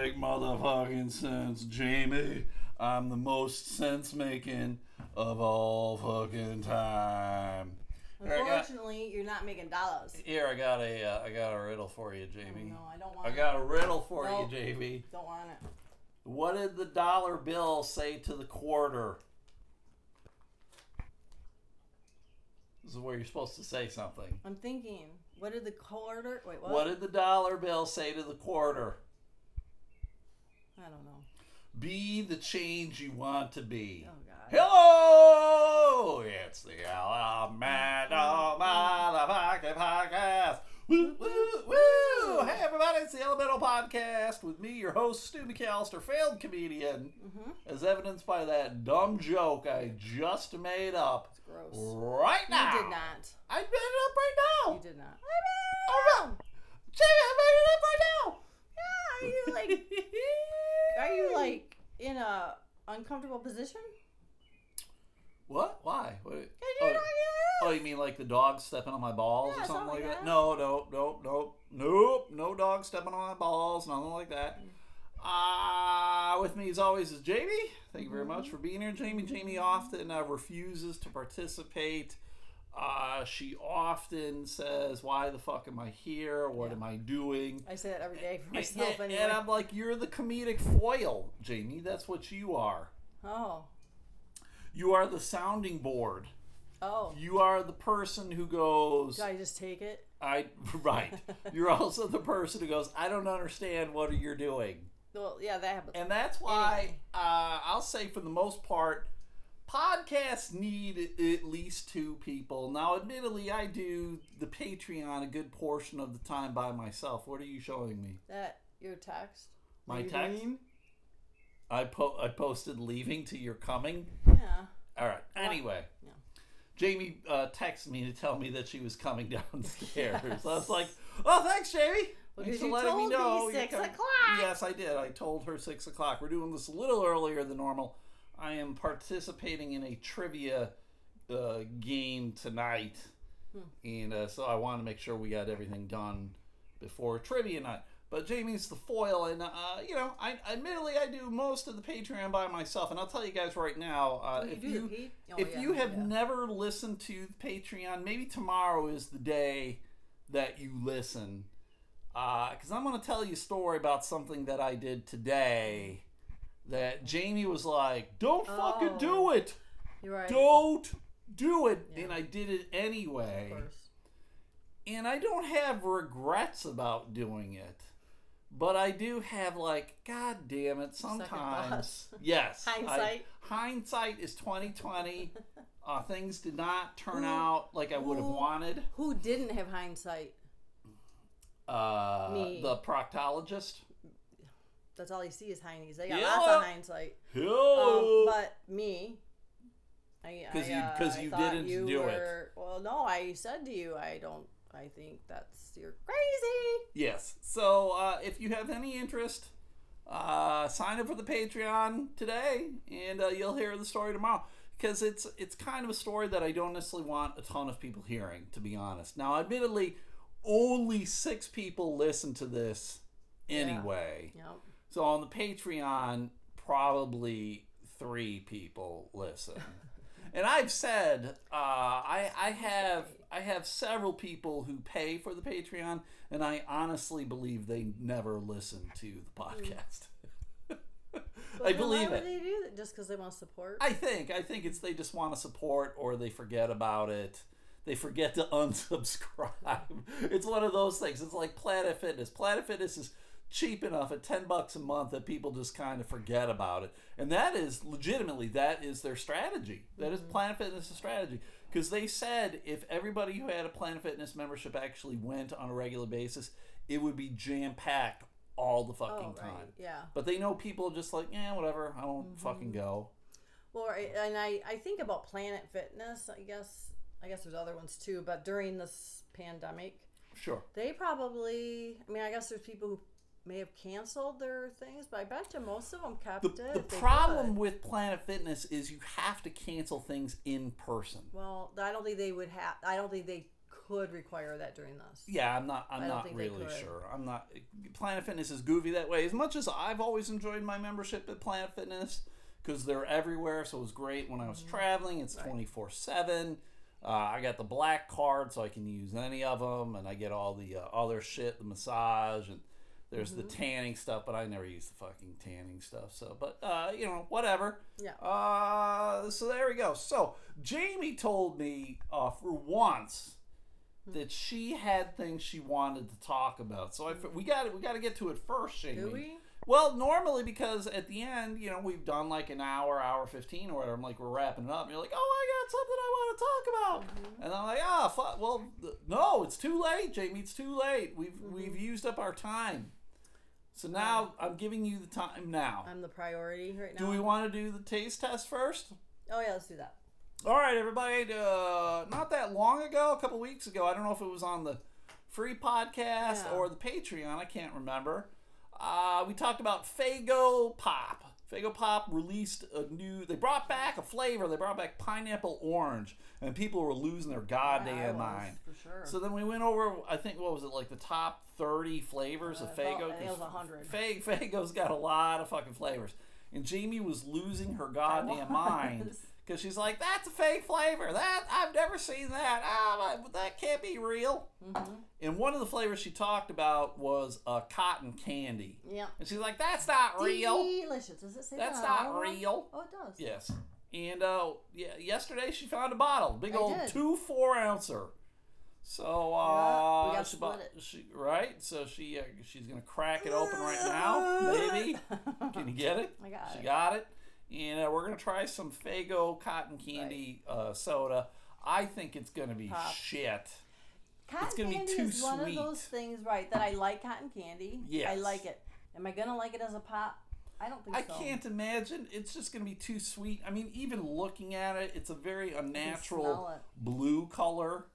make motherfucking sense, Jamie. I'm the most sense making of all fucking time. I got, Unfortunately, you're not making dollars. here I got a uh, I got a riddle for you, Oh, Jamie. no, I don't want I it. got a riddle for Nope. you, Jamie. Don't want it. What did the dollar bill say to the quarter? This is where you're supposed to say something. I'm thinking. What did the quarter? Wait, what? What did the dollar bill say to the quarter? I don't know. Be the change you want to be. Oh God. Hello! It's the Elemental Motherfucking Podcast. Woo, woo, woo! Hey, everybody, it's the Elemental Podcast with me, your host, Stu McAllister, failed comedian, Mhm. as evidenced by that dumb joke I just made up It's gross. right now. You did not. I made it up right now. You did not. I made Oh, no. Jamie, I made it up right now. Are you like? Are you like in a uncomfortable position? What? Why? What? Oh, Oh, you mean like the dog stepping on my balls Yeah, or something like something like that? that. No, no, no, no, nope, no dog stepping on my balls, nothing like that. Uh, with me as always is Jamie. Thank you very much Mm-hmm. for being here, Jamie. Jamie often uh, refuses to participate. Uh, she often says, "Why the fuck am I here? What Yeah. am I doing?" I say that every day for And, myself anyway. and I'm like, "You're the comedic foil, Jamie. That's what you are. oh. You are the sounding board. Oh. You are the person who goes." Do I just take it? I right. You're also the person who goes, I don't understand what you're doing, Well, yeah, that happens. and that's why Anyway. uh, I'll say for the most part, podcasts need at least two people. Now, admittedly, I do the Patreon a good portion of the time by myself. What are you showing me? that your text. My you text. I po- I posted leaving to your coming. Yeah. All right. Anyway. Yeah. Jamie uh, texted me to tell me that she was coming downstairs. Yes. I was like, "Oh, thanks, Jamie. Well, Thanks for you letting me know six o'clock. Yes, I did. I told her six o'clock. We're doing this a little earlier than normal. I am participating in a trivia uh, game tonight, Hmm. and uh, so I want to make sure we got everything done before trivia night. But Jamie's the foil, and uh, you know, I admittedly I do most of the Patreon by myself, and I'll tell you guys right now, uh, Oh, you if you? Oh, if yeah, you have yeah. never listened to the Patreon, maybe tomorrow is the day that you listen. Because I'm going to tell you a story about something that I did today that Jamie was like, don't fucking do Oh. it. You're right. Don't do it. Yeah. And I did it anyway. Of. And I don't have regrets about doing it. But I do have like, God damn it, sometimes. Yes. I- Hindsight. hindsight is twenty twenty. Uh, things did not turn Who- out like I would have wanted. Who didn't have hindsight? Uh, Me. the proctologist. That's all you see is heinies. They got Yeah. lots of hindsight. Um, but me, I 'Cause you- I, uh, you didn't you do it. Well, no, I said to you, I don't. I think that's you're crazy. yes. So uh, if you have any interest, uh, sign up for the Patreon today, and uh, you'll hear the story tomorrow. Because it's it's kind of a story that I don't necessarily want a ton of people hearing, to be honest. Now, admittedly, only six people listen to this anyway. Yep. So on the Patreon, probably three people listen. and I've said uh, I I have I have several people who pay for the Patreon, and I honestly believe they never listen to the podcast. I believe why it. they do that? Just because they want support? I think I think it's they just want to support or they forget about it. They forget to unsubscribe. it's one of those things. It's like Planet Fitness. Planet Fitness is cheap enough at 10 bucks a month that people just kind of forget about it. And that is legitimately that is their strategy. That is mm-hmm. Planet Fitness' strategy because they said if everybody who had a Planet Fitness membership actually went on a regular basis, it would be jam packed all the fucking oh, time. Yeah. But they know people are just like, yeah, whatever. I won't mm-hmm. fucking go. Well, and I, I think about Planet Fitness. I guess I guess there's other ones too. But during this pandemic, Sure. they probably. I mean, I guess there's people who may have canceled their things, but I bet you most of them kept The, it. the problem with Planet Fitness is you have to cancel things in person. Well, I don't think they would have. I don't think they could require that during this. Yeah, I'm not. I'm not really sure. I'm not. Planet Fitness is goofy that way. As much as I've always enjoyed my membership at Planet Fitness because they're everywhere, so it was great when I was traveling. It's Mm-hmm. Twenty four seven. Uh, I got the black card, so I can use any of them, and I get all the uh, other shit, the massage, and there's Mm-hmm. the tanning stuff. But I never use the fucking tanning stuff. So, but uh, you know, whatever. Yeah. Uh, so there we go. So Jamie told me uh, for once that she had things she wanted to talk about. So I, we got we got to get to it first, Jamie. Do we? Well, normally because at the end, you know, we've done like an hour, hour fifteen or whatever. I'm like, we're wrapping it up. And you're like, oh, I got something I want to talk about. And I'm like, ah, fuck. Well, th- no, it's too late, Jamie. It's too late. We've we've used up our time. So now I'm giving you the time now. I'm the priority right now. Do we want to do the taste test first? Oh yeah, let's do that. All right, everybody. Uh, not that long ago, a couple weeks ago, I don't know if it was on the free podcast Yeah. or the Patreon. I can't remember. Uh, we talked about Faygo Pop. Faygo Pop released a new. They brought back a flavor. They brought back pineapple orange, and people were losing their goddamn was, mind. for sure. So then we went over. I think what was it like the top thirty flavors of Uh, about- Faygo? It was 100. Faygo's got a lot of fucking flavors, and Jamie was losing her goddamn mind. Because she's like, "That's a fake flavor. That I've never seen that. Ah, that can't be real." Mm-hmm. And one of the flavors she talked about was uh, cotton candy, Yeah. and she's like, "That's not real." Delicious. Does it say That's that not on all of them? real. Oh, it does. Yes. And uh, yeah, yesterday she found a bottle, big I old did. two four ouncer. So Yeah, uh, we gotta she bought, it. she right. So she uh, she's gonna crack it open right now, baby. Can you get it? I got she it. got it. And uh, we're gonna try some Faygo cotton candy uh, soda. I think it's gonna be Pop. shit. Cotton It's gonna be candy too is one sweet. of those things, right? That I like cotton candy. I like it. Am I gonna like it as a pop? I don't think so. I so. can't imagine. It's just gonna be too sweet. I mean, even looking at it, it's a very unnatural blue color.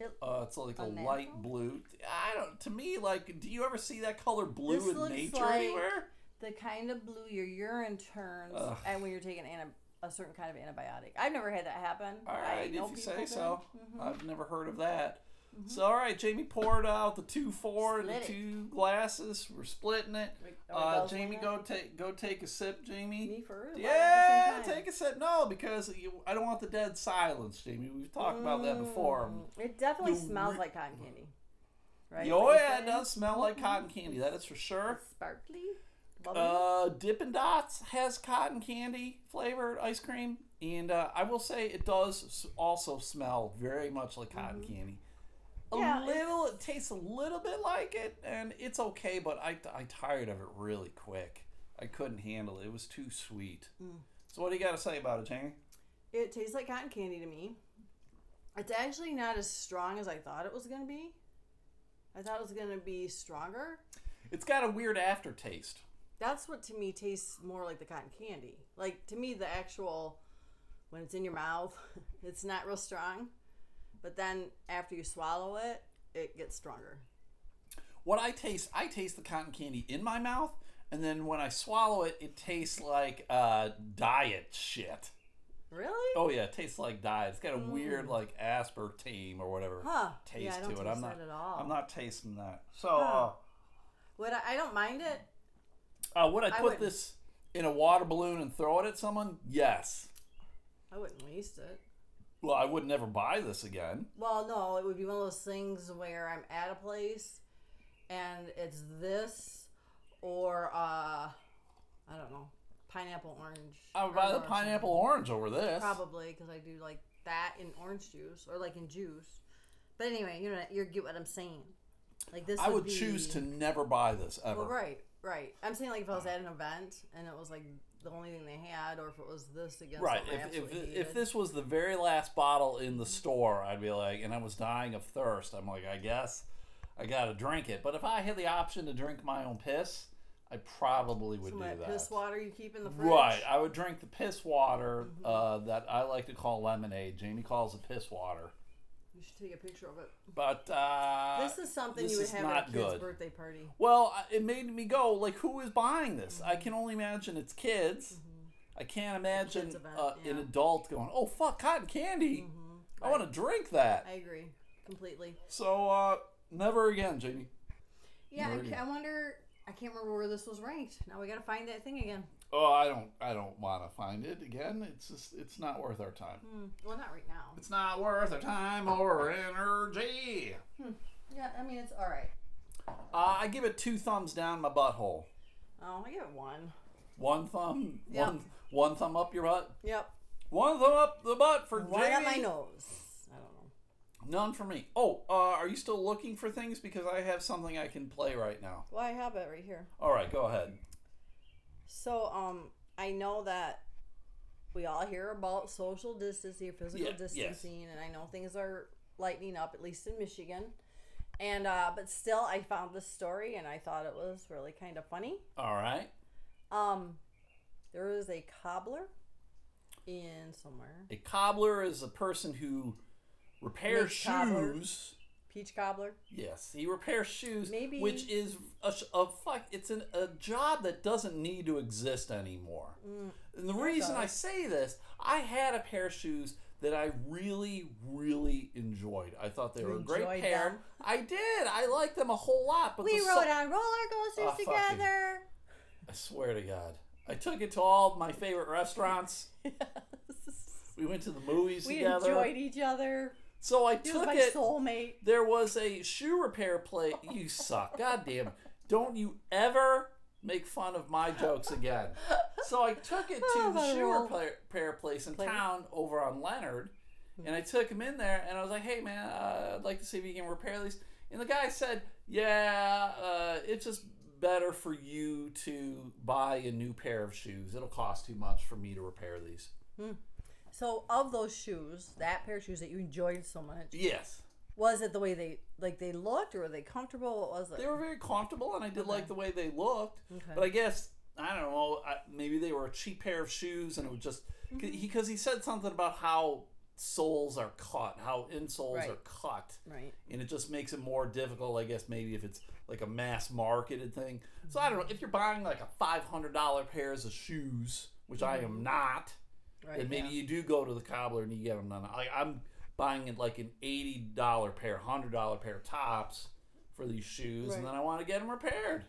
It- Uh, it's like a light blue. I don't. To me, like, do you ever see that color blue This in nature like- anywhere? The kind of blue your urine turns, Ugh. and when you're taking anti- a certain kind of antibiotic. I've never had that happen. All right, if you say did. so. Mhm. I've never heard of that. So, all right, Jamie poured out the two four and the two glasses. We're splitting it. Are Uh, Jamie, go take go take a sip, Jamie. Me for real? Yeah, take a sip. No, because you, I don't want the dead silence, Jamie. We've talked about that before. Mm, It definitely The smells like cotton candy. Right? Oh yeah, it does smell like cotton candy. That is for sure. Sparkly. Uh, Dippin' Dots has cotton candy flavored ice cream, and uh, I will say it does also smell very much like cotton candy. A Mm-hmm. Yeah, little, it tastes a little bit like it, and it's okay, but I, I tired of it really quick. I couldn't handle it. It was too sweet. Mm. So what do you got to say about it, Jamie? It tastes like cotton candy to me. It's actually not as strong as I thought it was going to be. I thought it was going to be stronger. It's got a weird aftertaste. That's what to me tastes more like the cotton candy. Like to me, the actual when it's in your mouth, it's not real strong. But then after you swallow it, it gets stronger. What I taste, I taste the cotton candy in my mouth, and then when I swallow it, it tastes like uh, diet shit. Really? Oh yeah, it tastes like diet. It's got a weird like aspartame or whatever Mm. Huh? taste yeah, to it. I'm not. that at all. I'm not tasting that. So, Huh. Would I, I don't mind it. Uh, would I put wouldn't. this in a water balloon and throw it at someone? Yes. I wouldn't waste it. Well, I would never buy this again. Well, no, it would be one of those things where I'm at a place and it's this or uh I don't know, pineapple orange. I would buy the pineapple orange over this. Probably because I do like that in orange juice or like in juice. But anyway, you know, you get what I'm saying. Like this, I would be, choose to never buy this ever. Well, right, right. I'm saying like if I was at an event and it was like the only thing they had, or if it was this against Right. If, if, if this was the very last bottle in the store, I'd be like, and I was dying of thirst, I'm like, I guess I got to drink it. But if I had the option to drink my own piss, I probably would some do that. that piss water you keep in the fridge. Right. I would drink the piss water Mm-hmm. uh, that I like to call lemonade. Jamie calls it piss water. You should take a picture of it. But uh, This is something this you would is have not at a kid's good. birthday party. Well, I- it made me go like, who is buying this? Mm-hmm. I can only imagine it's kids. I can't imagine kids event, uh, an yeah. adult going, "Oh fuck, cotton candy! Mm-hmm. I want to drink that." I agree. completely. So uh, never again, Jamie. Yeah, I, Alrighty. ca- I wonder. I can't remember where this was ranked. Now we gotta find that thing again. Oh, I don't. I don't want to find it again. It's just. It's not worth our time. Hmm. Well, not right now. It's not worth our time or energy. Yeah, I mean it's all right. Uh, I give it two thumbs down my butthole. Oh, I give it one. One thumb. Yeah. One. One thumb up your butt. Yep. One thumb up the butt for One Jamie. on my nose. I don't know. None for me. Oh, uh, are you still looking for things? Because I have something I can play right now. Well, I have it right here. All right, go ahead. So, um, I know that we all hear about social distancing, physical Yeah, yes. distancing, and I know things are lightening up, at least in Michigan. And uh, but still, I found this story, and I thought it was really kind of funny. All right. Um, there is a cobbler in somewhere, A cobbler is a person who repairs Makes cobblers. Peach cobbler. Yes, he repairs shoes, Maybe- which is a, a fuck. It's an, a job that doesn't need to exist anymore. Mm, And the reason I say this, I had a pair of shoes that I really, really enjoyed. I thought they You were a great pair. them? I did. I liked them a whole lot. But We rode on roller coasters Ah, fucking- together. I swear to God, I took it to all my favorite restaurants. yes. We went to the movies we together. We enjoyed each other. So I was took my it. soulmate. There was a shoe repair place. You suck. God damn it. Don't you ever make fun of my jokes again. So I took it to Oh, the shoe repair, repair place in town over on Leonard. And I took him in there and I was like, hey man, uh, I'd like to see if you can repair these. And the guy said, yeah, uh, it's just better for you to buy a new pair of shoes. It'll cost too much for me to repair these. So, of those shoes, that pair of shoes that you enjoyed so much, Yes. was it the way they like they looked, or were they comfortable? What was it? They were very comfortable, and I did like the way they looked. Okay. But I guess I don't know. I, maybe they were a cheap pair of shoes, and it was just Mm-hmm. because he, said something about how soles are cut, how insoles Right. are cut, right. and it just makes it more difficult. I guess maybe if it's like a mass marketed thing. So I don't know if you're buying like a five hundred dollar pairs of shoes, which I am not. Right. then maybe yeah. you do go to the cobbler and you get them done. Like I'm buying it like an eighty dollar pair, hundred dollar pair of tops for these shoes, Right. and then I want to get them repaired.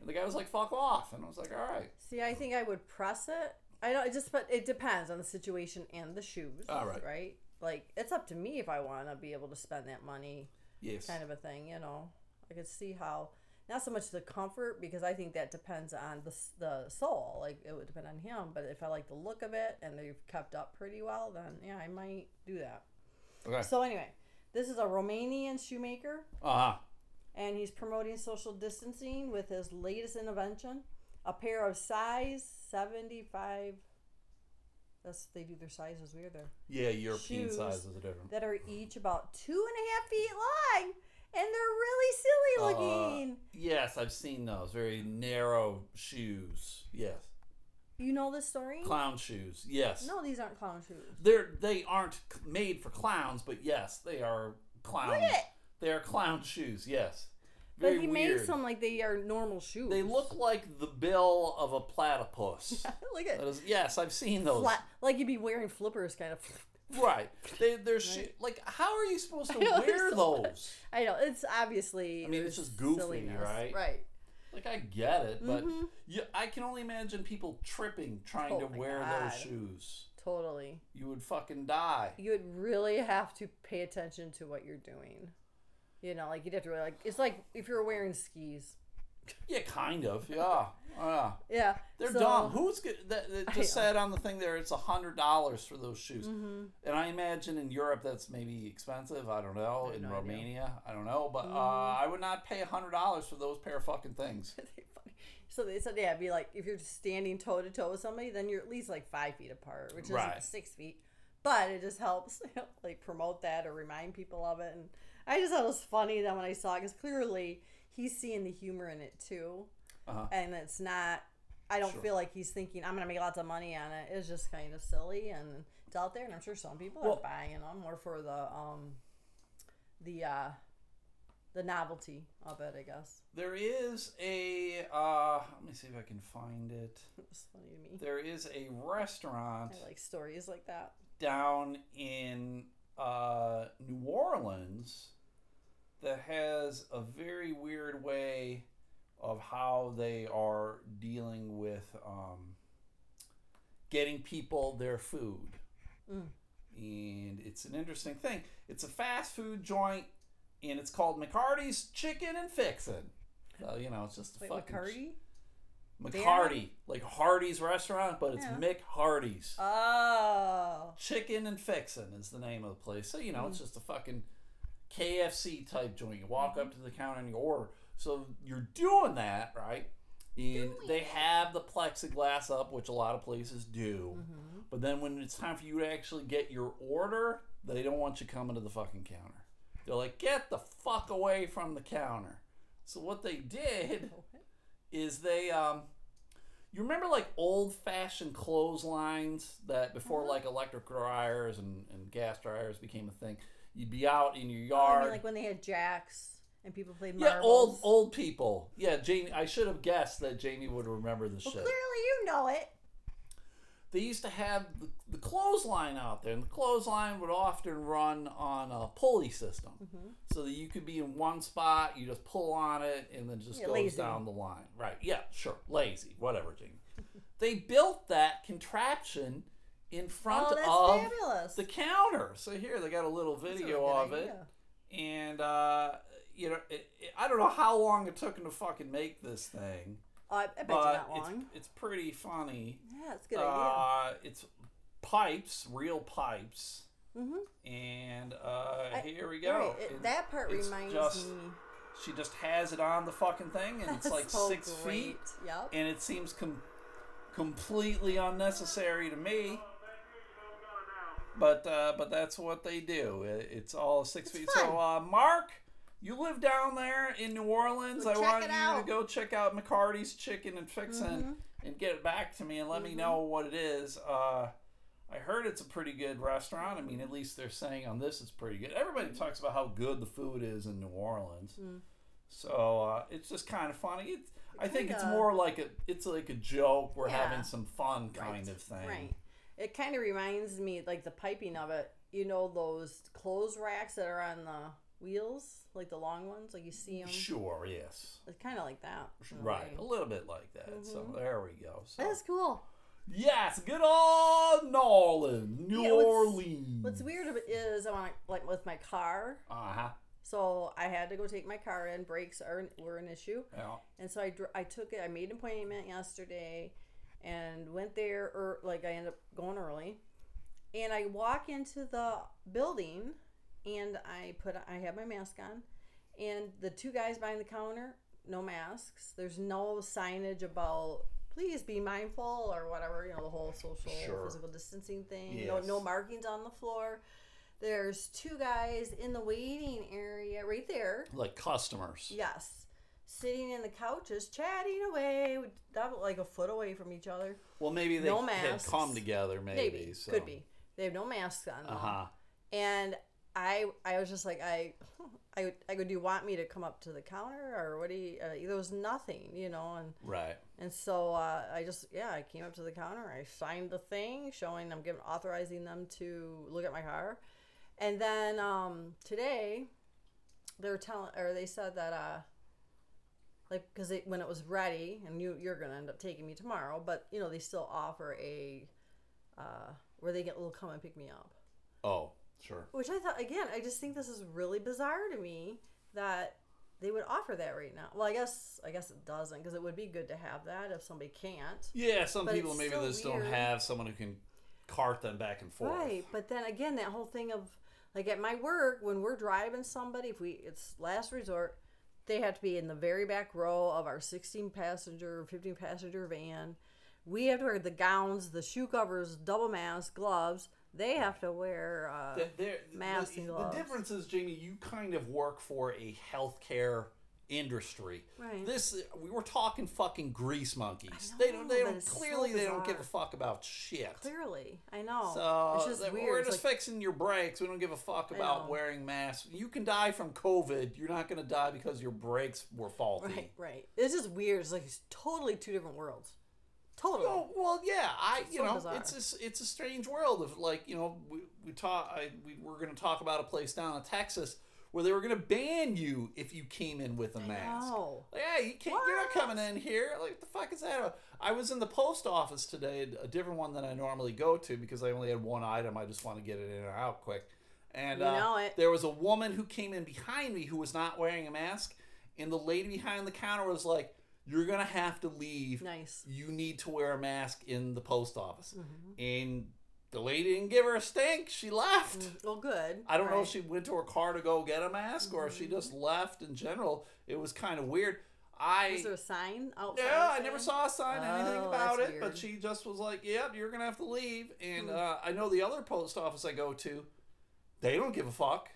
And the guy was like, "Fuck off," and I was like, "All right, See, I think I would press it. I don't. It just, but it depends on the situation and the shoes. All right. Right. Like it's up to me if I want to be able to spend that money, yes, kind of a thing. You know, I could see how. Not so much the comfort because I think that depends on the the soul. Like it would depend on him. But if I like the look of it and they've kept up pretty well, then yeah, I might do that. okay, So anyway, this is a Romanian shoemaker, uh huh, and he's promoting social distancing with his latest invention: a pair of size seventy-five. That's they do their sizes weird there. yeah, European sizes are different." That are each about two and a half feet long, and they're really silly Uh, looking. yes, I've seen those very narrow shoes. Yes, you know this story? clown shoes. Yes, No, these aren't clown shoes. they're they aren't made for clowns, but yes, they are clown. Look at it. They are clown shoes. Yes, But he weird. makes them like they are normal shoes. They look like the bill of a platypus. look at That is, yes, I've seen those. flat, like you'd be wearing flippers, kind of. Right. They they're shi like how are you supposed to know, wear so those? I know it's obviously. I mean, it's just goofy, silliness. right? Right. Like I get it, but Mhm. you, I can only imagine people tripping trying Oh to wear God. those shoes. Totally. You would fucking die. You would really have to pay attention to what you're doing. You know, like you'd have to really like. It's like if you're wearing skis. Yeah, kind of. Yeah. Yeah. Yeah. They're so- dumb. Who's that? It just said on the thing there it's a hundred dollars for those shoes, Mhm. and I imagine in Europe that's maybe expensive. I don't know. I in no idea. Romania, I don't know, but Mhm. uh, I would not pay a hundred dollars for those pair of fucking things. So they said, yeah, it'd be like if you're just standing toe to toe with somebody, then you're at least like five feet apart, which is Right. six feet. But it just helps like promote that or remind people of it. And I just thought it was funny that when I saw it, because clearly he's seeing the humor in it too, Uh-huh. and it's not. I don't Sure. feel like he's thinking I'm gonna make lots of money on it. It's just kind of silly and it's out there, and I'm sure some people Well- are buying them more for the um, the uh, the novelty of it, I guess. There is a uh, let me see if I can find it. It's funny to me. There is a restaurant I like stories like that. down in uh, New Orleans that has a very weird way of how they are dealing with um, getting people their food. Mm. And it's an interesting thing. It's a fast food joint, and it's called McHardy's Chicken and Fixin'. So, you know, it's just a Wait, fucking. McCarty? McHardy. Like Hardy's restaurant, but it's Yeah. Mick Hardy's. Oh. Chicken and Fixin' is the name of the place. So, you know, Mm. it's just a fucking KFC type joint. You walk up to the counter and you order. So you're doing that, right? And they have the plexiglass up, which a lot of places do. Mm-hmm. But then when it's time for you to actually get your order, they don't want you coming to the fucking counter. They're like, get the fuck away from the counter. So what they did is they um you remember like old fashioned clotheslines that before Uh-huh. like electric dryers and, and gas dryers became a thing you'd be out in your Oh, I yard mean, like when they had jacks and people played yeah old old people yeah jamie i should have guessed that jamie would remember this Well, shit clearly you know it. they used to have the, the clothesline out there, and the clothesline would often run on a pulley system, Mm-hmm. so that you could be in one spot, you just pull on it, and then just Yeah, goes lazy. down the line. Right? Yeah, sure, lazy, whatever, Jamie. they built that contraption in front Oh, that's of fabulous. the counter. So here they got a little That's a video of good it, and uh, you know, it, it- I don't know how long it took them to fucking make this thing, Oh, I, I bet not it's long. it's pretty funny. Yeah, it's a good idea. Uh, it's pipes, real pipes, Mm-hmm. and uh, I- here we go. Right, it- that part it's reminds just- me. She just has it on the fucking thing, and it's like so six great. feet, Yep. and it seems com- completely unnecessary to me. But uh, but that's what they do. It, it's all six It's feet. fun. So uh, Mark, you live down there in New Orleans. Go I want you to go check out McHardy's Chicken and Fixin' Mhm. and get it back to me and let me Mhm. know what it is. Uh, I heard it's a pretty good restaurant. I mean, at least they're saying on this it's pretty good. Everybody talks about how good the food is in New Orleans. Mm. So uh, it's just kind of funny. It's, I think it's more like a it's like a joke. We're Yeah. having some fun kind Right, of thing. Right. It kind of reminds me, like the piping of it. You know those clothes racks that are on the wheels, like the long ones, like you see them. Sure. Yes. It's kind of like that. Right. A little bit like that. So Mhm. there we go. So That's cool. yes, good old New Orleans. New Yeah, what's- Orleans. What's weird is I want like with my car. Uh huh. So I had to go take my car in. Brakes are were an issue, Yeah. and so I I took it. I made an appointment yesterday, and went there. Or like I ended up going early, and I walk into the building, and I put I have my mask on, and the two guys behind the counter, no masks. There's no signage about please be mindful or whatever. You know the whole social Sure. physical distancing thing. No no markings on the floor. There's two guys in the waiting area right there. Like customers. Yes. Sitting in the couches, chatting away, about like a foot away from each other. Well, maybe they No had come together. Maybe, Maybe. so. Could be. They have no masks on. Uh huh. And I I was just like, I, I, I go, do you want me to come up to the counter or what do you, uh, there was nothing, you know, and, Right. and so uh, I just, yeah, I came up to the counter. I signed the thing showing I'm giving, authorizing them to look at my car. And then um, today, they were telling, or they said that, uh, like, because it, when it was ready, and you you're gonna end up taking me tomorrow, but you know they still offer a, uh, where they get will come and pick me up. Oh, sure. Which I thought again, I just think this is really bizarre to me that they would offer that right now. Well, I guess I guess it doesn't because it would be good to have that if somebody can't. Yeah, some But people maybe just don't have someone who can cart them back and forth. Right, but then again, that whole thing of like at my work when we're driving somebody, if we it's last resort, they have to be in the very back row of our 16 passenger, 15 passenger van. We have to wear the gowns, the shoe covers, double mask, gloves. They have to wear. Uh, The, Masks the, and gloves. the difference is, Jamie, you kind of work for a healthcare industry. Right. This we were talking fucking grease monkeys. They don't. They don't. it's so Clearly, they don't give a fuck about shit. clearly, I know. So it's just that- weird. we're just like- fixing your brakes. We don't give a fuck about wearing masks. You can die from COVID. You're not going to die because your brakes were faulty. Right, right. It's just weird. It's like it's totally two different worlds. Totally. Oh well, yeah. I you so know bizarre. it's a, it's a strange world of like you know we we talk I, we we're going to talk about a place down in Texas where they were going to ban you if you came in with a mask. Like, yeah, you can't. You're not coming in here. Like, what the fuck is that? I was in the post office today, a different one than I normally go to because I only had one item. I just want to get it in or out quick. And You uh, know it. there was a woman who came in behind me who was not wearing a mask, and the lady behind the counter was like, "You're gonna have to leave. Nice. You need to wear a mask in the post office." Mm-hmm. And the lady didn't give her a stink. She left. Well, good. I don't know if she went to her car to go get a mask or if she just left in general. It was kind of weird. I Was there a sign outside? yeah, I never saw a sign anything Oh, about that's it, but she just was like, "Yep, you're gonna have to leave." And Hmm. uh, I know the other post office I go to, they don't give a fuck.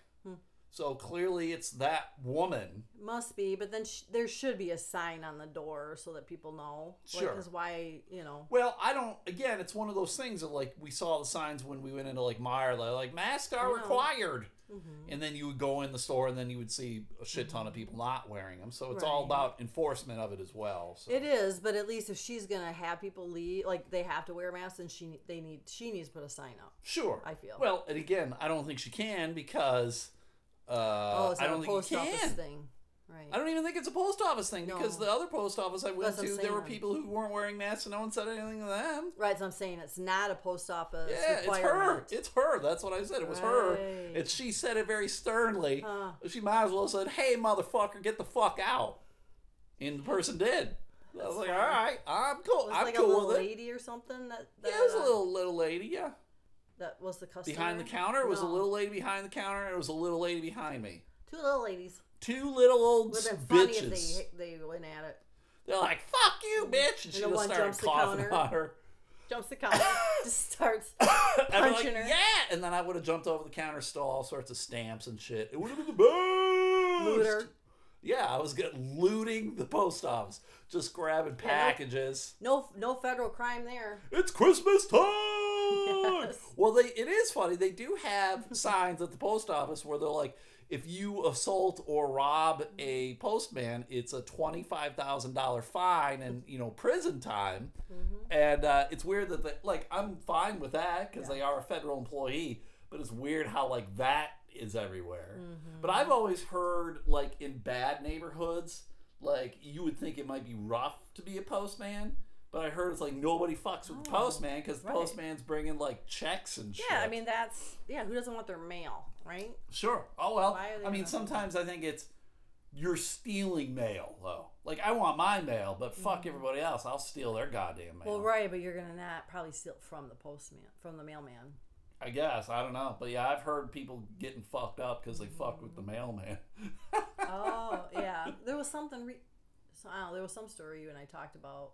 So clearly, it's that woman. Must be, but then sh- there should be a sign on the door so that people know. Sure. Because why, you know? Well, I don't. Again, it's one of those things that like we saw the signs when we went into like Meijer, like, masks are Yeah. required, Mm-hmm. and then you would go in the store and then you would see a shit ton of people not wearing them. So it's all Right. about enforcement of it as well. So. It is, but at least if she's gonna have people leave, like they have to wear masks, and she they need she needs to put a sign up. Sure. I feel. Well, and again, I don't think she can because uh, oh, it's I don't a think post you office can. thing, right? I don't even think it's a post office thing because the other post office I went That's to, there were people who weren't wearing masks and no one said anything to them. Right, so I'm saying it's not a post office Yeah, it's her. It's her. That's what I said. It was her. And she said it very sternly. Huh. She might as well have said, "Hey, motherfucker, get the fuck out." And the person did. I was like, "All right, I'm cool. was I'm like a cool little with it." lady or something that, that Yeah, it was a uh, little little lady. Yeah, that was the customer behind the counter it was a little lady behind the counter. and It was a little lady behind me. two little ladies. Two little old Would have been funny bitches. if they they went at it. They're like, "Fuck you, bitch!" And she the just started coughing counter. on her. Jumps the counter, just starts. I'd like, Punching her. Yeah, and then I would have jumped over the counter, stole all sorts of stamps and shit. It would have been the best. Looter. Yeah, I was getting looting the post office, just grabbing Yeah, packages. No, no federal crime there. It's Christmas time. Yes. Well, they it is funny. They do have signs at the post office where they're like, if you assault or rob a postman, it's a twenty five thousand dollar fine and you know prison time. And uh, it's weird that they, like I'm fine with that because they are a federal employee, but it's weird how like that is everywhere. But I've always heard like in bad neighborhoods, like you would think it might be rough to be a postman. But I heard it's like nobody fucks with the postman because the right. postman's bringing like checks and shit. Yeah, I mean that's yeah. Who doesn't want their mail, right? sure. Oh well. Why are they I mean, not- sometimes I think it's you're stealing mail though. Like I want my mail, but fuck everybody else. I'll steal their goddamn mail. Mm-hmm. Well, right, but you're gonna not probably steal it from the postman, from the mailman. I guess I don't know, but yeah, I've heard people getting fucked up because they fucked with the mailman. Oh yeah, there was something. Re- so, I don't know, there was some story you and I talked about.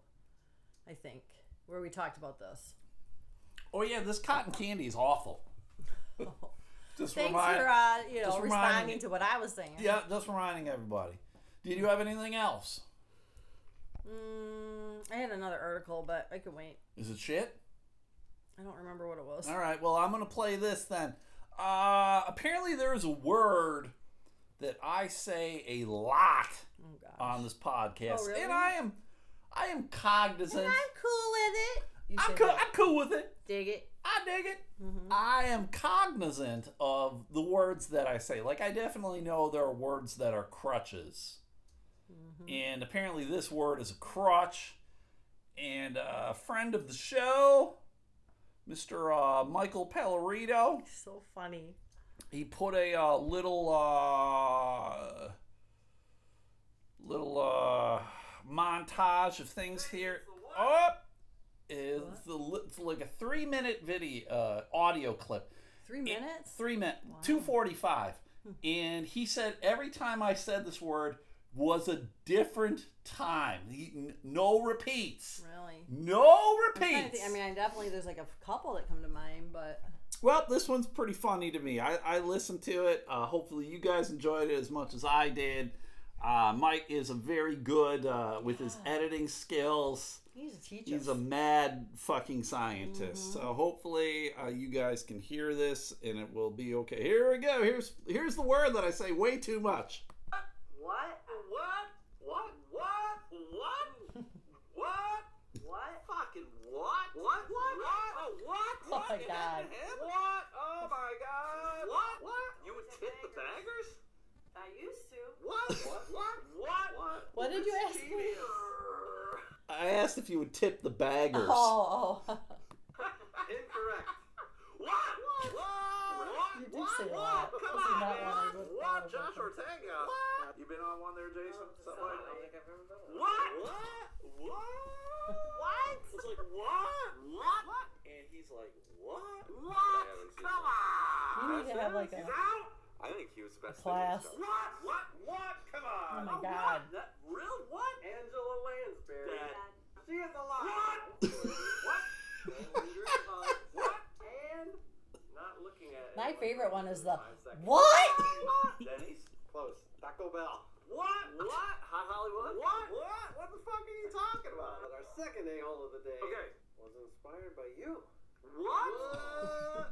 I think where we talked about this. oh yeah, this cotton candy is awful. Just Thanks remind- for uh, you know reminding responding to what I was saying. yeah, just reminding everybody. Did you have anything else? Mm, I had another article, but I can wait. Is it shit? I don't remember what it was. All right, well, I'm going to play this then. Uh, apparently, there is a word that I say a lot Oh on this podcast, Oh, really? and I am, I am cognizant. I'm cool with it. You I'm cool. that. I'm cool with it. Dig it. I dig it. Mm-hmm. I am cognizant of the words that I say. Like I definitely know there are words that are crutches, Mm-hmm. and apparently this word is a crutch. And uh, a friend of the show, Mr. Uh, Michael Pellerito, So funny. he put a uh, little uh, little uh, montage of things here. Up is the li- it's like a three minute video uh, audio clip. Three minutes. Three minute, two forty five, and he said every time I said this word was a different time. He, n- no repeats. Really. No I'm trying to repeats. think- I mean, I definitely there's like a couple that come to mind, but Well, this one's pretty funny to me. I, I listened to it. Uh, hopefully, you guys enjoyed it as much as I did. Uh, Mike is a very good uh, with his editing skills. he's a teacher. He's a mad fucking scientist. So hopefully, uh, you guys can hear this and it will be okay. Here we go. Here's here's the word that I say way too much. what? What? What? What? What? What? What? Fucking what? What? What? Oh, what? Oh my God. What? Oh my god. What? What? You would tip the baggers? What? What? What? What What, what did you ask me? Cheating. I asked if you would tip the baggers. Oh, oh. Incorrect. What? What? What? You do What? say a What? lot. Come This is on, not man. one I would What? follow Josh up on. Ortega. You been on one there, Jason? Oh, Something like that? think I've ever done that. What? What? What? What? It's like what? What? What? And he's like, what? What? Come on. You need to have like a. He's out. I think he was the best. class. thing in the show. What? What? What? Come on. Oh my God. What? That, real? What? Angela Lansbury. That- She is alive. What? what? What? And not looking at My favorite one is the five what? Denny's? Close. Taco Bell. What? What? Hot Hollywood? What? What? What the fuck are you talking about? Our second a-hole of the day Okay. was inspired by you. What?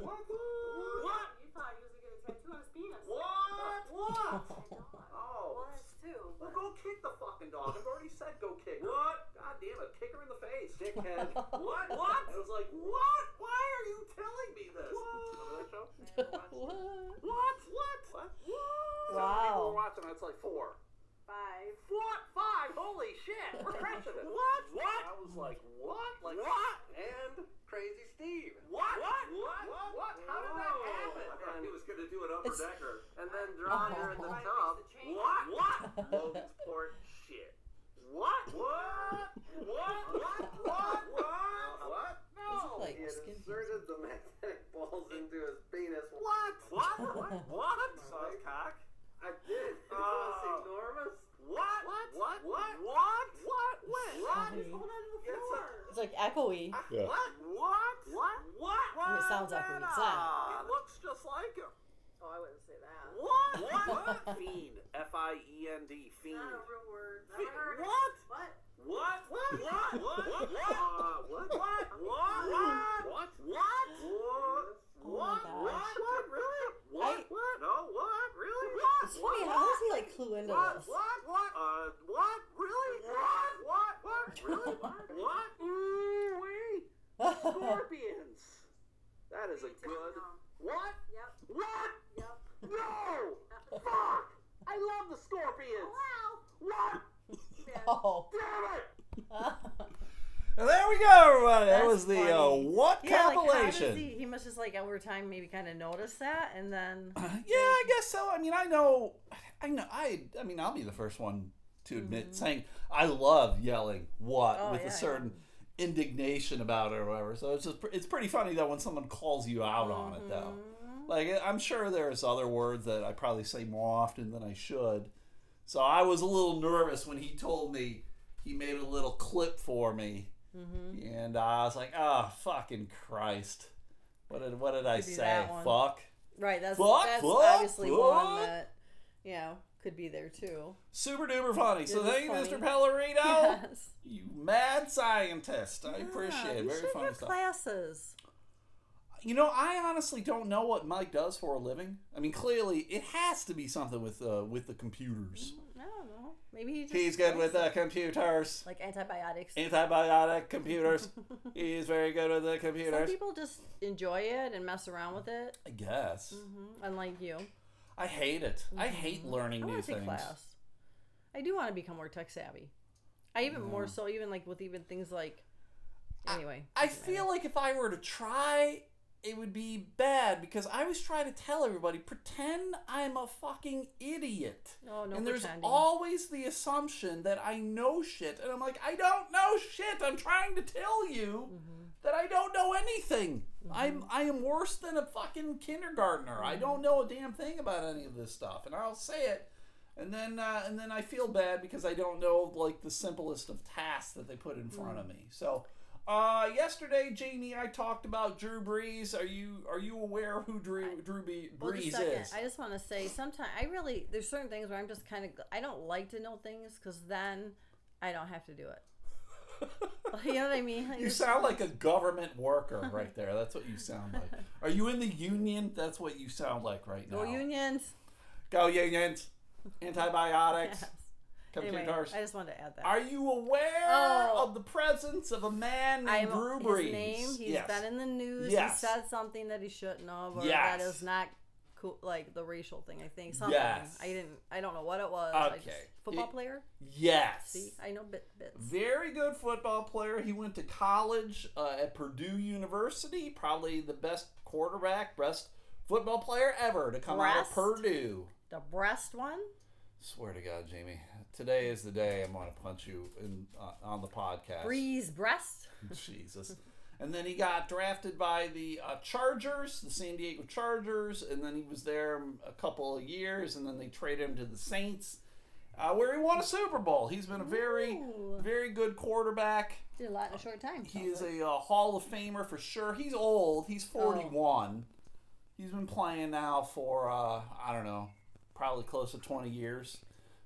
What? What? What? You thought he was gonna get a tattoo on his penis. What? What? Well, Oh. that's two. Well, go kick the fucking dog. I've already said go kick her. What? God damn it. Kick her in the face. Dickhead. What? What? I was like, what? Why are you telling me this? Remember that show? what? What? What? What? What? Wow. People were watching. It's like four. Five. What? Five? Holy shit! We're crushing it. What? What? I was like, what? Like what? and Crazy Steve. What? What? What? What? How did that happen? I thought he was gonna do an upper It's- decker. And then drawn her in the Trying to tub. fix the chain. What? What? Logan's port shit. What? What? What? What? What? What? What? This is No. like He had skin inserted the magnetic balls into his penis. What? What? What? What? Saw his cock? I did. It Oh. was enormous. What? What? What? What? What? What? When? What? funny. Hold on to the It's floor. It's like echoey. Yeah. What? What? What? What? I mean, it sounds like what it's not. It looks just like him. Oh, I wouldn't say that. What? What? Fiend. F I E N D. Fiend. Not a real word. Fiend. Never heard it. What? What? What? What? What? What? What? Uh, what? What? What? What? What? What? Oh my What? gosh. What? What? Really? What? I- What? No. What? Really? What? It's funny. How does he like clue into What? this? What? What? Uh, what? Really? What? What? What? Really? What? Mm, wait. Scorpions. That is a Me too, good. no. What? Yep. What? Yep. No! Fuck! I love the scorpions. Wow. What? Yeah. Oh. Damn it! And there we go, everybody. That That's was the uh, funny. what Yeah, like how does compilation. he? He must just like over time maybe kind of notice that, and then yeah, I guess so. I mean, I know, I know, I, I mean, I'll be the first one to admit saying I love yelling "what" Mm-hmm. Oh, with yeah, a certain indignation about it or whatever. So it's just, it's pretty funny that when someone calls you out on it though. Mm-hmm. Like I'm sure there's other words that I probably say more often than I should. So I was a little nervous when he told me he made a little clip for me, Mm-hmm. and I was like, "Oh, fucking Christ! What did what did I say? Fuck." right. That's Fuck, that's fuck, obviously fuck. one that you know could be there too. Super duper funny. So It thank you. Mr. Pellerino. Yes. You mad scientist. I Yeah, appreciate it. Very funny stuff. classes. You know, I honestly don't know what Mike does for a living. I mean, clearly it has to be something with uh, with the computers. Know. Maybe he just He's good with likes uh, the computers. like antibiotics. Antibiotic computers. He's very good with the computers. Some people just enjoy it and mess around with it. I guess. hmm Unlike you, I hate it. I mm-hmm. hate learning I new want to take things. class. I do want to become more tech savvy. I even more mm. so, even like with even things like. Anyway, I doesn't feel like if I were to try, it would be bad because I always try to tell everybody, pretend I'm a fucking idiot. Oh, no and there's pretending. always the assumption that I know shit, and I'm like, I don't know shit. I'm trying to tell you Mm-hmm. that I don't know anything. I'm I am worse than a fucking kindergartner. I Mm-hmm. don't know a damn thing about any of this stuff, and I'll say it. And then, uh, and then I feel bad because I don't know like the simplest of tasks that they put in front Mm. of me. So, uh, yesterday, Jamie, I talked about Drew Brees. Are you are you aware of who Drew Drew Be- Well, Brees second, is? I just want to say, sometimes I really there's certain things where I'm just kind of I don't like to know things because then I don't have to do it. you know what I mean? Like, You sound like a government worker right there. That's what you sound like. Are you in the union? That's what you sound like right now. Go unions. Go unions. Antibiotics. Yes. Anyway, I just wanted to add that. Are you aware Oh. of the presence of a man I'm named Drew Brees? his name. He's yes. been in the news. Yes. He said something that he shouldn't have, or Yes. that is not cool, like the racial thing. I think something. Yes. I didn't. I don't know what it was. I just- Okay. football It- player. Yes. See, I know bit bits. Very good football player. He went to college uh, at Purdue University. Probably the best quarterback, best football player ever to come out of Purdue. The breast one. Swear to God, Jamie, today is the day I'm going to punch you in uh, on the podcast. Breeze breast. Jesus. And then he got drafted by the uh, Chargers, the San Diego Chargers, and then he was there a couple of years, and then they traded him to the Saints, uh, where he won a Super Bowl. He's been a very, Ooh. very good quarterback. Did a lot in a short time. He is like. a uh, Hall of Famer for sure. He's old. He's Oh. 41. He's been playing now for uh, I don't know, probably close to 20 years.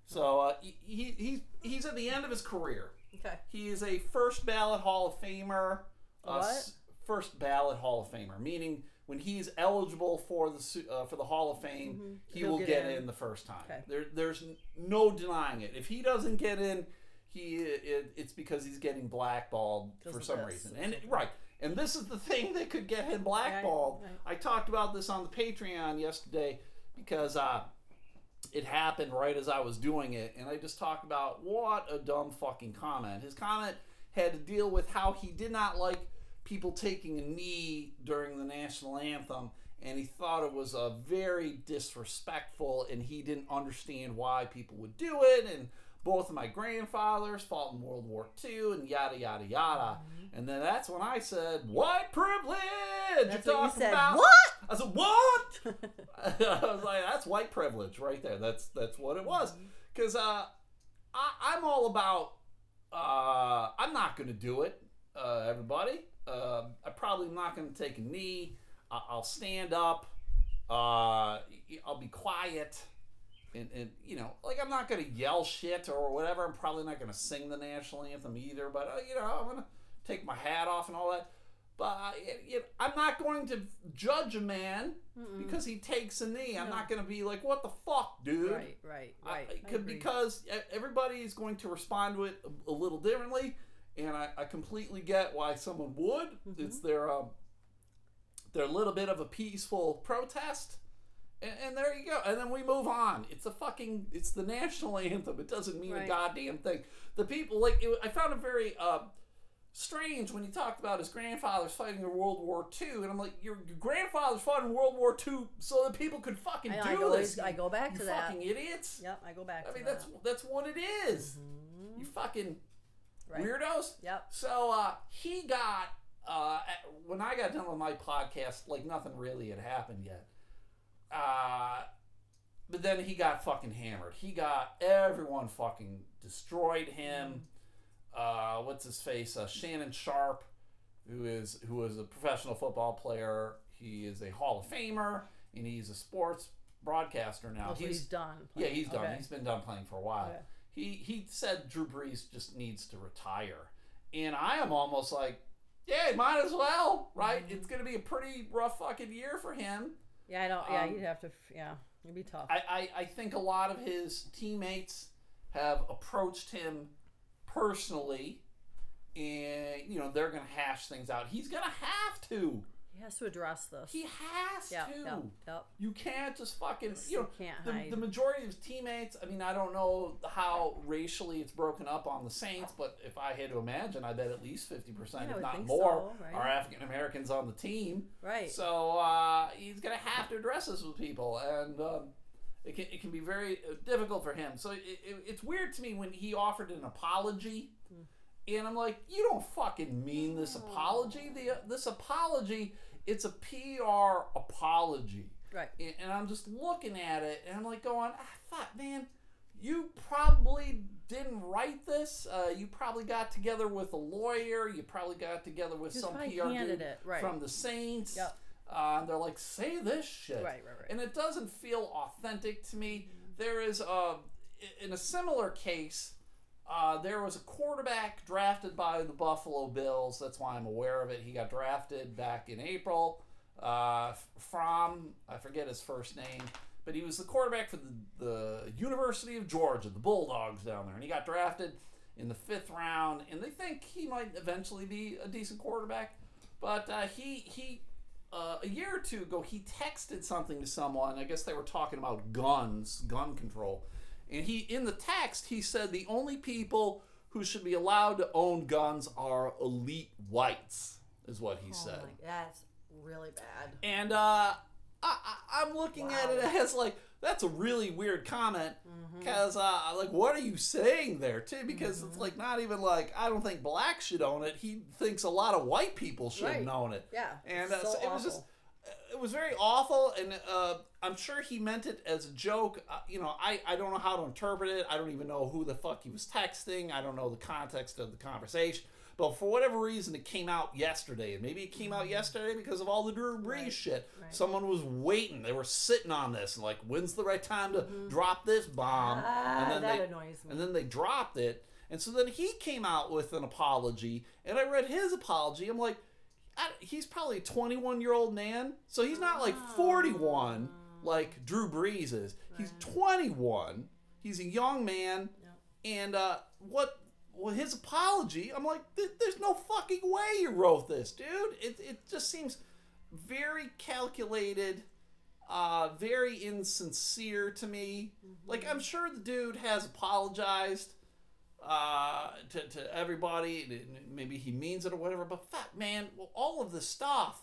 So uh, he, he he's at the end of his career. okay. He is a first ballot Hall of Famer. Uh, What? First ballot Hall of Famer, meaning when he's eligible for the uh, for the Hall of Fame, he He'll will get get, in. in. the first time. Okay. There, there's no denying it. If he doesn't get in, he it, it's because he's getting blackballed for some this reason. And right, and this is the thing that could get him blackballed. right. I talked about this on the Patreon yesterday because uh, it happened right as I was doing it, and I just talked about what a dumb fucking comment. His comment had to deal with how he did not like people taking a knee during the national anthem, and he thought it was a very disrespectful, and he didn't understand why people would do it, and both of my grandfathers fought in World War II, and yada yada yada. And then that's when I said, "White privilege." That's you're what you talking said. about. What? I said, "What?" I was like, "That's white privilege right there. That's that's what it was." Because uh, I, I'm all about. Uh, I'm not going to do it, uh, everybody. Uh, I probably not going to take a knee. I, I'll stand up. Uh, I'll be quiet. And, and you know, like I'm not gonna yell shit or whatever. I'm probably not gonna sing the national anthem either. But uh, you know, I'm gonna take my hat off and all that. But uh, it, it, I'm not going to judge a man because he takes a knee. I'm No. not gonna be like, "What the fuck, dude?" Right. Right. Right. I I because everybody is going to respond to it a, a little differently, and I, I completely get why someone would. Mm-hmm. It's their um, their little bit of a peaceful protest, and, and there you go. And then we move on. It's a fucking it's the national anthem. It doesn't mean a goddamn thing. The people like it, I found it very. Uh, Strange when he talked about his grandfathers fighting in World War II, and I'm like, your, your grandfathers fought in World War II so that people could fucking I, do I, go, this. I go back you to that. fucking idiots. Yep. I go back. I to mean, that. that's that's what it is. You fucking Right. weirdos. Yep. So uh, he got uh, when I got done with my podcast, like nothing really had happened yet. Uh, but then he got fucking hammered. He got everyone fucking destroyed him. Uh, what's his face? Uh, Shannon Sharpe, who is who is a professional football player. He is a Hall of Famer, and he's a sports broadcaster now. Oh, so he's done. Yeah, he's done. Okay. He's been done playing for a while. Okay. He he said Drew Brees just needs to retire, and I am almost like, yeah, might as well, right? Mm-hmm. It's going to be a pretty rough fucking year for him. Yeah, I don't. Yeah, Um, you'd have to. Yeah, it'd be tough. I, I I think a lot of his teammates have approached him personally, and you know they're going to hash things out. He's going to have to. He has to address this. He has Yep. to. Yep. Yep. You can't just fucking you know can't the, hide. the majority of his teammates. I mean, I don't know how racially it's broken up on the Saints, but if I had to imagine, I bet at least fifty percent, Yeah, if not more, so, right? are African Americans on the team. Right. So uh, he's gonna have to address this with people, and um, it can it can be very uh, difficult for him. So it, it, it's weird to me when he offered an apology. And I'm like, you don't fucking mean this apology. The this apology, it's a PR apology. Right. And, and I'm just looking at it, and I'm like going, ah, fuck, man, you probably didn't write this. Uh, you probably got together with a lawyer. You probably got together with some PR dude right. from the Saints. Yep. Uh, and they're like, say this shit. Right, right, right. And it doesn't feel authentic to me. There is a, in a similar case, uh, there was a quarterback drafted by the Buffalo Bills. That's why I'm aware of it. He got drafted back in April uh, from, I forget his first name, but he was the quarterback for the, the University of Georgia, the Bulldogs down there. And he got drafted in the fifth round, and they think he might eventually be a decent quarterback. But uh, he, he uh, a year or two ago, he texted something to someone. I guess they were talking about guns, gun control, and he in the text he said the only people who should be allowed to own guns are elite whites, is what he Oh said. my, that's really bad. And uh, I, I'm looking at it as like that's a really weird comment Mm-hmm. because uh, like what are you saying there too? Because it's like not even like I don't think blacks should own it. He thinks a lot of white people shouldn't Right. own it. Yeah, and uh, so so it was just. It was very awful and uh, i'm sure he meant it as a joke. Uh, you know I, I don't know how to interpret it. I don't even know who the fuck he was texting. I don't know the context of the conversation. But for whatever reason it came out yesterday and maybe it came out yesterday because of all the drew brees Right, shit. right. someone was waiting. They were sitting on this and like when's the right time to drop this bomb? Ah, and then that they, annoys me. and then they dropped it. And so then he came out with an apology and i read his apology. I'm like he's probably a 21 year old man so he's not like 41 like drew brees is. He's 21 he's a young man and uh what well his apology i'm like "Th- there's no fucking way you wrote this dude. It, it just seems very calculated uh very insincere to me. Like i'm sure the dude has apologized uh, to, to everybody. Maybe he means it or whatever. But fuck, man, well, all of this stuff,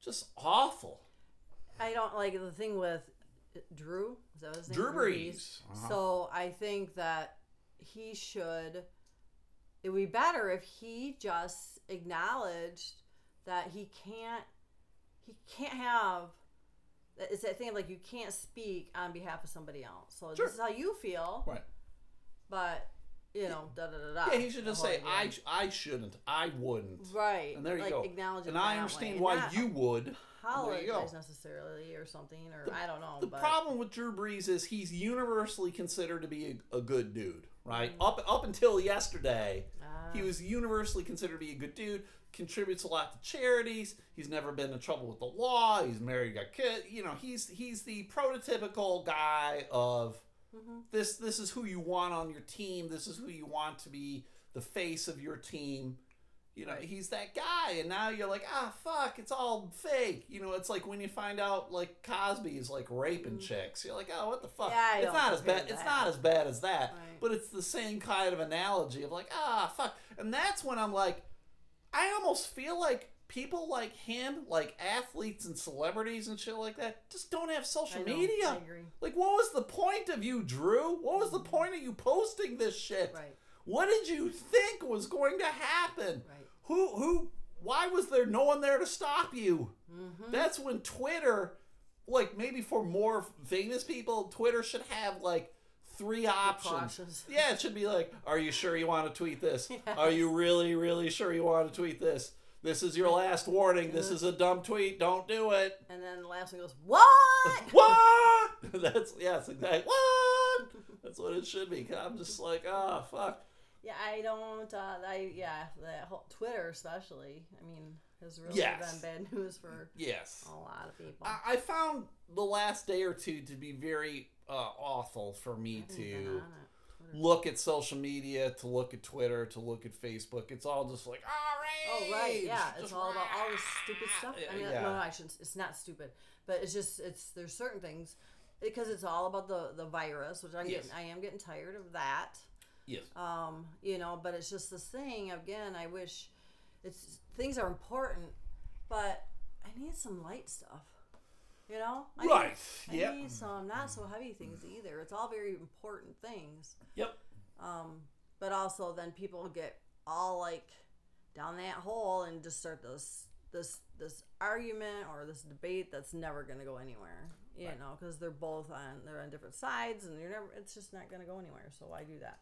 just awful. I don't like the thing with Drew. Is that his name? Drew Brees. Uh-huh. So I think that he should. It would be better if he just acknowledged that he can't. He can't have. It's that thing of like you can't speak on behalf of somebody else. So Sure. this is how you feel, Right. but you know, da da da da. Yeah, he should just say, I, sh- I shouldn't. I wouldn't. Right. And there you like, go. Acknowledge it And I understand why not you would. There you go. apologize necessarily or something, or I don't know. The but problem with Drew Brees is he's universally considered to be a, a good dude, right? Mm. Up up until yesterday, Ah. he was universally considered to be a good dude. Contributes a lot to charities. He's never been in trouble with the law. He's married, got kid. You know, he's he's the prototypical guy of Mm-hmm. this. This is who you want on your team. This is who you want to be the face of your team. You know, he's that guy, and now you're like, ah, fuck, it's all fake. You know, it's like when you find out like Cosby is like raping chicks. You're like, oh, what the fuck? Yeah, I it's not as bad. It's not as bad as that. Right. But it's the same kind of analogy of like, ah, fuck. And that's when I'm like, I almost feel like people like him, like athletes and celebrities and shit like that, just don't have social I know, media. I agree. Like, what was the point of you, Drew? What was the point of you posting this shit? Right. What did you think was going to happen? Right. Who, who, why was there no one there to stop you? Mm-hmm. That's when Twitter, like maybe for more famous people, Twitter should have like three options. Yeah, it should be like, are you sure you want to tweet this? Are you really, really sure you want to tweet this? This is your last warning. This is a dumb tweet. Don't do it. And then the last one goes, "What?" What? That's yes, exactly. What? That's what it should be. I'm just like, oh fuck. yeah, I don't. Uh, I yeah, that whole Twitter especially. I mean, has really Yes. been bad news for Yes. a lot of people. I, I found the last day or two to be very uh, awful for me to. Look at social media, to look at Twitter, to look at Facebook. It's all just like, oh, Oh right, yeah. It's Just all about all this stupid stuff. I mean, Yeah. no, no, I shouldn't. It's not stupid, but it's just it's there's certain things because it's all about the the virus, which I'm Yes. getting. I am getting tired of that. Yes. um, you know but it's just this thing again i wish it's things are important but i need some light stuff you know? I need- Right. I need some not so heavy things either. It's all very important things. Yep. um, but also then people get all like down that hole and just start this this this argument or this debate that's never going to go anywhere you know because they're both on they're on different sides and you're never it's just not going to go anywhere. So why do that?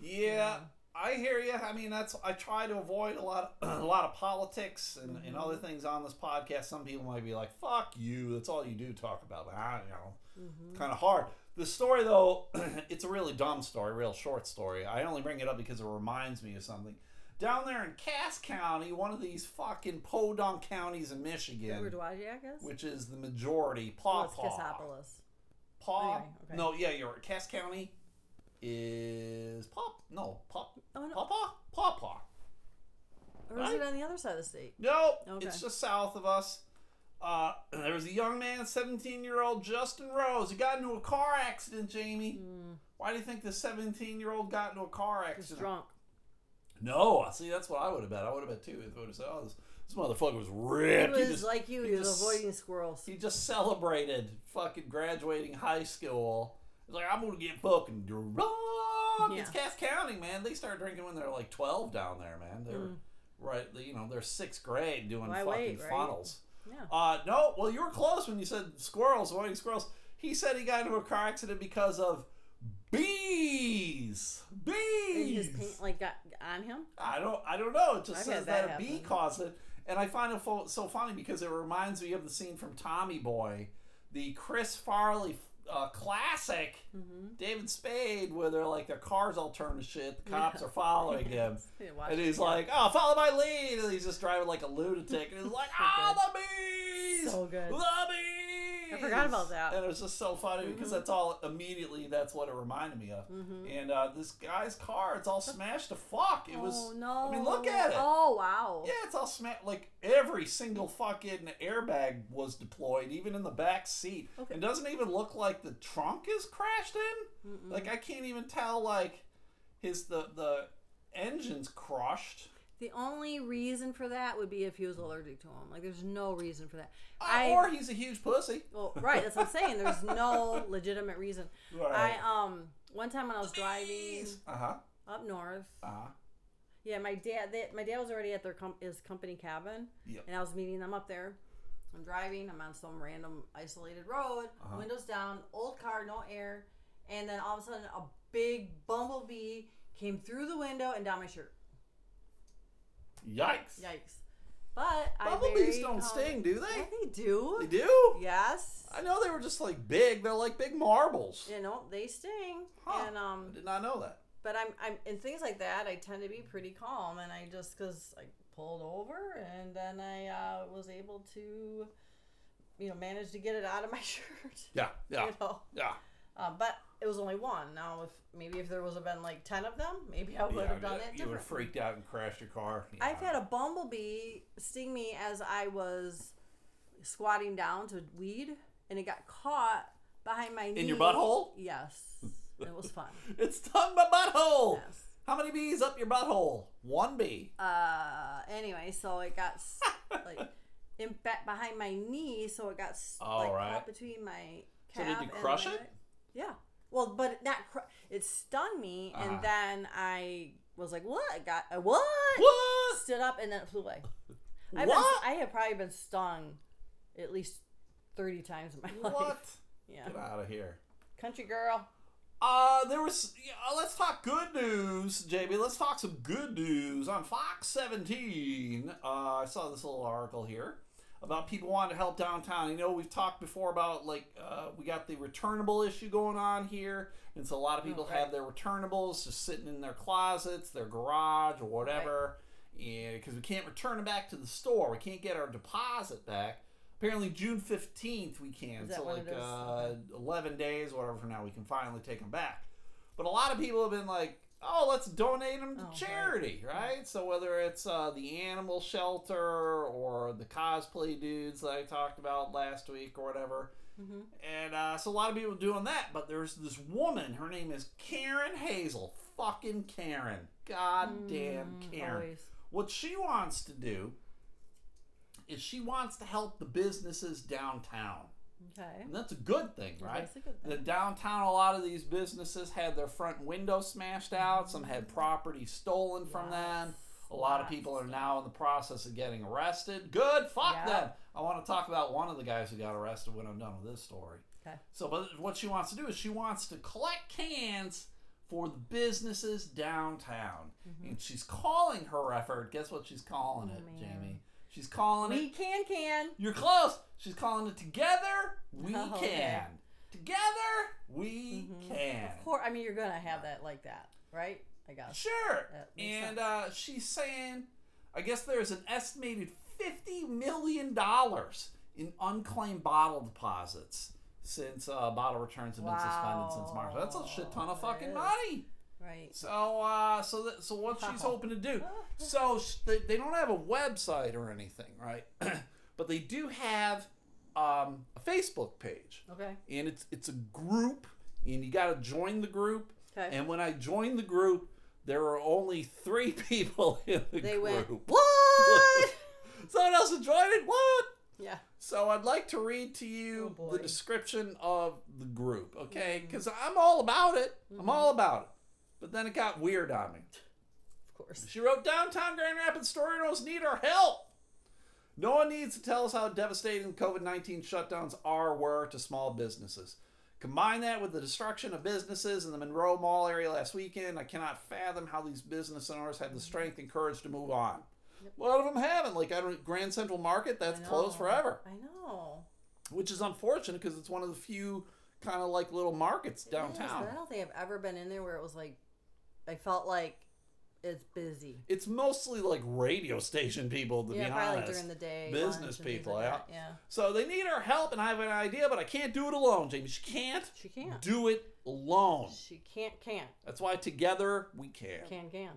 Yeah, I hear you. I mean, that's I try to avoid a lot of a lot of politics and, and mm-hmm. other things on this podcast. Some people might be like, "Fuck you." That's all you do talk about. But I, you know, mm-hmm. kind of hard. The story though, it's a really dumb story, real short story. I only bring it up because it reminds me of something. Down there in Cass County, one of these fucking podunk counties in Michigan, Edward Wajak is? which is the majority, Paw Oh, it's Paw. Cassopolis. Paw. Anyway, okay. No, yeah, you're. Cass County is Pop. No, Pop. Oh, no. Pawpaw? Pawpaw. Or is Right? it on the other side of the state? Nope. Okay. It's just south of us. Uh, there was a young man, 17 year old Justin Rose. He got into a car accident, Jamie. Why do you think the 17 year old got into a car accident? He's drunk. No, see, that's what I would have bet. I would have bet too. If I would have said, oh, this, this motherfucker was He ripped. He, was just, like you. he He was just- avoiding squirrels. he just celebrated fucking graduating high school. He's like, I'm gonna get fucking drunk. It's Yeah. Cass County, man. They start drinking when they're like 12 down there, man. They're right, you know, they're sixth grade doing Mm. Why fucking wait, right? funnels. Yeah. Uh, no, well, you were close when you said squirrels, avoiding squirrels. He said he got into a car accident because of bees. Bees. his paint like got on him. I don't, I don't know. It just I've says that, that a bee caused it, and I find it so funny because it reminds me of the scene from Tommy Boy, the Chris Farley uh, classic, Mm-hmm. David Spade, where they're like their cars all turn to shit. The cops are following him. And he's like, "Oh, follow my lead!" And he's just driving like a lunatic, and he's like, "Ah, the bees, So good. the bees." I forgot about that. And it was just so funny because that's all immediately that's what it reminded me of. And uh, this guy's car, it's all smashed to fuck. It was. oh no! I mean, look at it. Oh wow! Yeah, it's all smashed. Like every single fucking airbag was deployed, even in the back seat. Okay. It doesn't even look like the trunk is crashed in. Like I can't even tell. Like his the the engine's crushed. The only reason for that would be if he was allergic to him. Like, there's no reason for that. Uh, I or he's a huge pussy. well, right. That's what I'm saying. There's no legitimate reason. Right. I um one time when I was driving Uh huh. up north. Uh huh. Yeah, my dad. They, my dad was already at their com- his company cabin, Yep. and I was meeting them up there. I'm driving. I'm on some random isolated road, Uh-huh. windows down, old car, no air, and then all of a sudden a big bumblebee came through the window and down my shirt. Yikes. Yikes! But Bumblebees don't calm- sting, do Yeah, they? they do. They do. Yes. I know they were just like big. They're like big marbles. You know they sting, Huh. and um, I did not know that. but I'm I'm in things like that. I tend to be pretty calm, and I just because I pulled over, and then I uh, was able to, you know, manage to get it out of my shirt. Yeah. Yeah. You know, Yeah. Uh, but it was only one. Now, if maybe if there was have been like ten of them, maybe I would Yeah, have done it You would have freaked out and crashed your car. Yeah. I've had a bumblebee sting me as I was squatting down to weed, and it got caught behind my knee. In your butthole? Yes, it was fun. It's stung my butthole. Yes. How many bees up your butthole? One bee. Uh, anyway, so it got like in back behind my knee, so it got All like right. caught between my So calf. did you crush it? Yeah. Well, but not cr- it stung me, Uh-huh. and then I was like, "What? I got uh, what?" What? Stood up, and then it flew away. I've What? Been, I have probably been stung at least thirty times in my life. What? Yeah. Get out of here. Country girl. Uh, there was. Yeah, let's talk good news, JB. Let's talk some good news on Fox 17. Uh, I saw this little article here about people wanting to help downtown. You know, we've talked before about like uh, we got the returnable issue going on here, and so a lot of people right. have their returnables just sitting in their closets, their garage, or whatever. And because we can't return them back to the store, we can't get our deposit back. Apparently, June fifteenth we can. So like uh, eleven days, whatever. For now, we can finally take them back. But a lot of people have been like, "Oh, let's donate them to Oh, charity, right? So whether it's uh, the animal shelter or the cosplay dudes that I talked about last week or whatever, Mm-hmm. and uh, so a lot of people doing that. But there's this woman. Her name is Karen Hazel. Fucking Karen. God damn Karen. Mm, Always. What she wants to do is she wants to help the businesses downtown. Okay. And that's a good thing, right? That's a good thing. The downtown, a lot of these businesses had their front window smashed out. Some had mm-hmm. property stolen from them. A lot of people are now in the process of getting arrested. Good, fuck Yeah. them. I want to talk about one of the guys who got arrested when I'm done with this story. Okay. So, but what she wants to do is she wants to collect cans for the businesses downtown, mm-hmm. and she's calling her effort. Guess what she's calling it, oh, man. Jamie? She's calling We it. can can. You're close. She's calling it together. We Oh, can. Together we can. Of course. I mean, you're gonna have that like that, right? I guess. Sure. And uh, she's saying, I guess there's an estimated fifty million dollars in unclaimed bottle deposits since uh, bottle returns have been suspended since March. That's a shit ton of fucking money. Right. So, uh, so that, so what she's hoping to do? So sh- they, they don't have a website or anything, right? but they do have um, a Facebook page, Okay. and it's it's a group, and you got to join the group. Okay. And when I joined the group, there were only three people in the They group. went, what? Someone else had joined it. What? yeah. So I'd like to read to you Oh, the description of the group, okay? Because I'm all about it. I'm all about it. But then it got weird on me. Of course. She wrote, Downtown Grand Rapids Storinos need our help. No one needs to tell us how devastating COVID 19 shutdowns are, were to small businesses. Combine that with the destruction of businesses in the Monroe Mall area last weekend. I cannot fathom how these business owners had the mm-hmm. strength and courage to move on. A lot of them haven't. Like I don't, Grand Central Market, that's closed forever, I know. which is unfortunate because it's one of the few kind of like little markets downtown. I don't think I've ever been in there where it was like, I felt like it's busy. It's mostly like radio station people, to yeah, be honest. like during the day. Business lunch and things people, like yeah. Yeah. So they need our help, and I have an idea, but I can't do it alone, Jamie. She can't She can't. do it alone. She can't, can't, That's why together we can. can, can.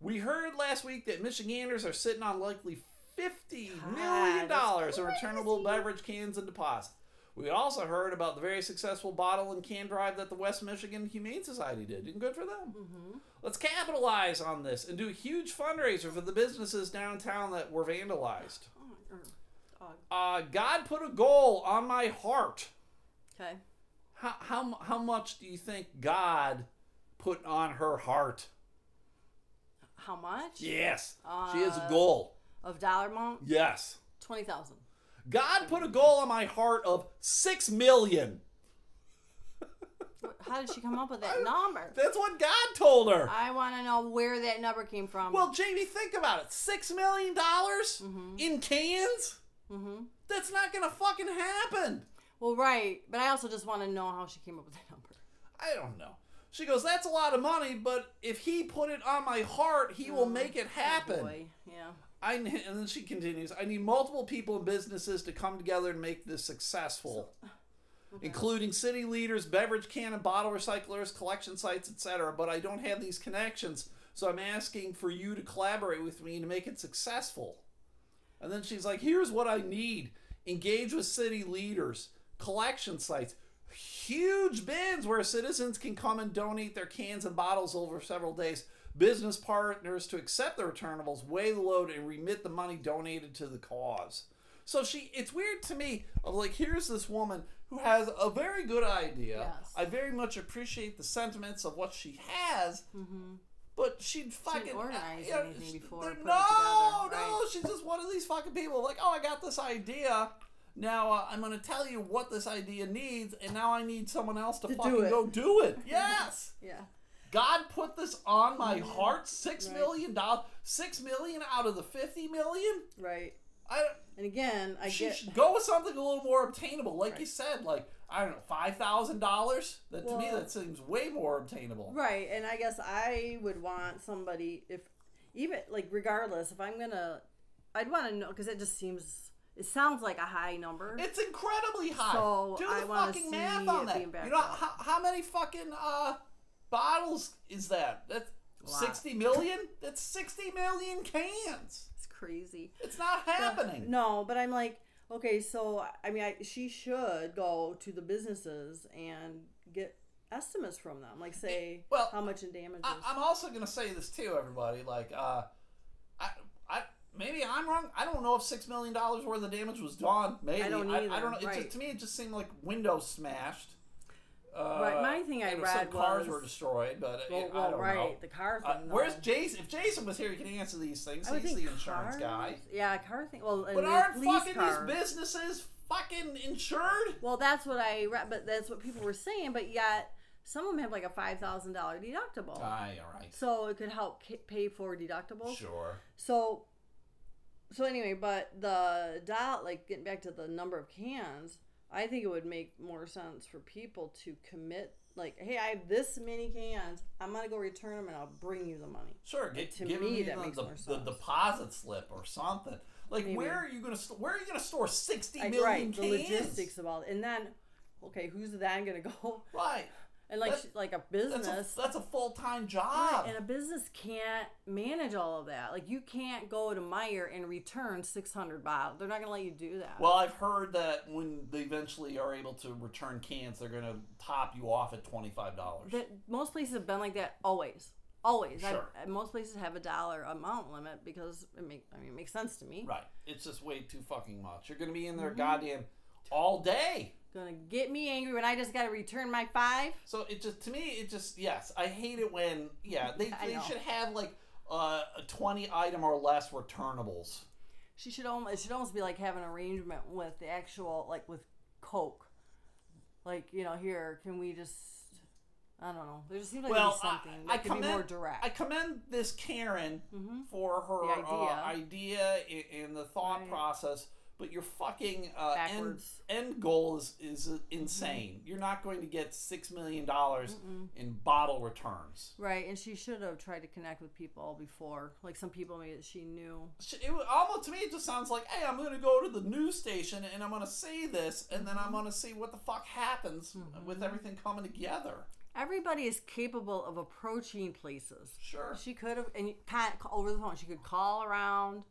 We heard last week that Michiganders are sitting on likely fifty God, million dollars in returnable beverage cans and deposits. We also heard about the very successful bottle and can drive that the West Michigan Humane Society did, and good for them. Mm-hmm. Let's capitalize on this and do a huge fundraiser for the businesses downtown that were vandalized. Oh. Uh, God put a goal on my heart. Okay. How, how, how much do you think God put on her heart? How much? Yes, she has a Uh, goal. Of dollar amount? Yes. Twenty thousand. God put a goal on my heart of six million. How did she come up with that number? That's what God told her. I want to know where that number came from. Well, Jamie, think about it. Six million dollars in cans? mm-hmm. That's not gonna fucking happen. Well, right, but I also just want to know how she came up with that number. I don't know. She goes, That's a lot of money, but if he put it on my heart, he will make it happen. Oh, boy, yeah. I and then she continues. I need multiple people and businesses to come together and make this successful, including city leaders, beverage can and bottle recyclers, collection sites, etc. But I don't have these connections, so I'm asking for you to collaborate with me to make it successful. And then she's like, "Here's what I need: engage with city leaders, collection sites." Huge bins where citizens can come and donate their cans and bottles over several days business partners to accept the returnables, weigh the load, and remit the money donated to the cause. So she, it's weird to me of like, here's this woman who has a very good idea. Yes. I very much appreciate the sentiments of what she has, but she'd fucking organize you know, anything before no, together, no, right. she's just one of these fucking people. Like, oh, I got this idea. Now uh, I'm gonna tell you what this idea needs, and now I need someone else to, To fucking it. go do it. Yes. Yeah. God put this on my heart. Six Right. million dollars. Six million out of the fifty million. Right. I And again, I she get. should go with something a little more obtainable, like you said. Like I don't know, five thousand dollars. That to me, that seems way more obtainable. Right, and I guess I would want somebody if even like regardless if I'm gonna, I'd want to know because it just seems it sounds like a high number. It's incredibly high. So, Do the I fucking math on that. You know how, how many fucking uh bottles is that? That's sixty million. That's sixty million cans. it's crazy. It's not happening. No, but I'm like, okay, so I mean, I, she should go to the businesses and get estimates from them, like say Well, how much in damages. I, I'm also gonna say this too, everybody. Like, uh, I, I, maybe I'm wrong. I don't know if six million dollars worth of damage was done. Maybe I don't I, either, don't know. It right. just to me, it just seemed like window smashed. Uh, Right, my thing I and read some cars was- were destroyed, but well, it, I don't right, know. the car thing. Uh, where's Jason? If Jason was here, he can answer these things. I He's the insurance cars? guy. Yeah, car thing. Well, But aren't fucking car. these businesses fucking insured? Well, that's what I read, but that's what people were saying. But yet, some of them have like a five thousand dollar deductible, Aye, all right. so it could help pay for deductibles. Sure. So, so anyway, but the dot, like getting back to the number of cans, I think it would make more sense for people to commit. Like, hey, I have this many cans. I'm gonna go return them, and I'll bring you the money. Sure, get, To give me, me that the, makes the, more the deposit slip or something. Like, Maybe. where are you gonna st- where are you gonna store sixty I, million right, the cans? logistics of all, and then, okay, who's then gonna go? Right. And like like a That's business, a, that's a full time Right, job. and a business can't manage all of that. Like you can't go to Meijer and return 600 bottles. They're not going to let you do that. well, I've heard that when they eventually are able to return cans, they're going to top you off at twenty five dollars. that most places have been like that always. Always. Sure. I- most places have a dollar amount limit because it make I mean it makes sense to me. Right. It's just way too fucking much. You're going to be in there Mm-hmm. goddamn all day. Gonna get me angry when I just got to return my five. So it just to me it just yes I hate it when yeah they, I they know. should have like uh, a twenty item or less returnables. She should almost it should almost be like have an arrangement with the actual like with Coke. Like you know here can we just I don't know. There just seems like well, something I, that I could be commend more direct. I commend this Karen Mhm. for her The uh, idea. idea and, and the thought Right. process. But your fucking uh, end, end goal is, is uh, insane. You're not going to get six million dollars in bottle returns. Right, and she should have tried to connect with people before. Like some people maybe that she knew. Sh- It was, almost to me, it just sounds like, hey, I'm going to go to the news station and I'm going to say this, and then I'm going to see what the fuck happens with everything coming together. Everybody is capable of approaching places. Sure. She could have, and over the phone. She could call around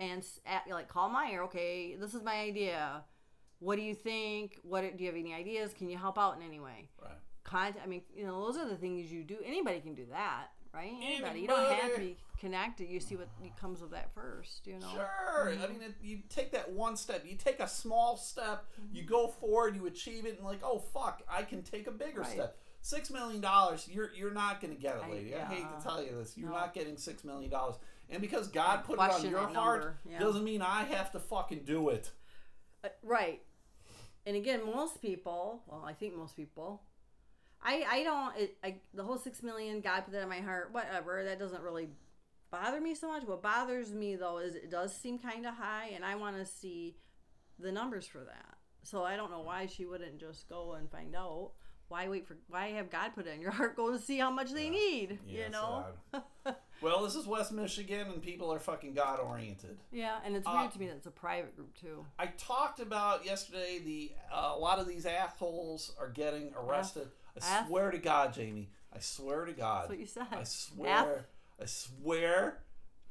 and at, like call Meijer. Okay, this is my idea. What do you think? What do you have any ideas? Can you help out in any way? Right. Contact. I mean, you know, those are the things you do. Anybody can do that, right? Anybody. You don't have to Anybody. be connected. You see what comes of that first. You know. Sure. I mm-hmm. mean, it, you take that one step. You take a small step. You go forward. You achieve it, and like, oh fuck, I can take a bigger Right. step. Six million dollars. You're you're not going to get it, I- lady. I, hate to tell you this. You're No. not getting six million dollars. And because God put it on your heart, yeah. doesn't mean I have to fucking do it. Uh, right. And again, most people, well, I think most people, I I don't it, I the whole 6 million God put that in my heart, whatever, that doesn't really bother me so much. What bothers me though is it does seem kind of high and I want to see the numbers for that. So I don't know why she wouldn't just go and find out. Why wait for why have God put it in your heart go and see how much they need, Yeah, you know? so Well, this is West Michigan, and people are fucking God oriented. yeah, and it's Uh, weird to me that it's a private group too. I talked about yesterday the uh, a lot of these assholes are getting arrested. I F? swear to God, Jamie. I swear to God. That's what you said. I swear. I swear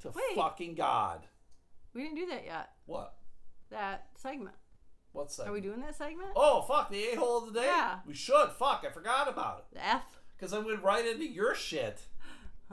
to Wait. fucking God. We didn't do that yet. What? That segment. What's that? Are we doing that segment? Oh fuck! The a hole of the day. Yeah. We should. Fuck! I forgot about it. The F. Because I went right into your shit.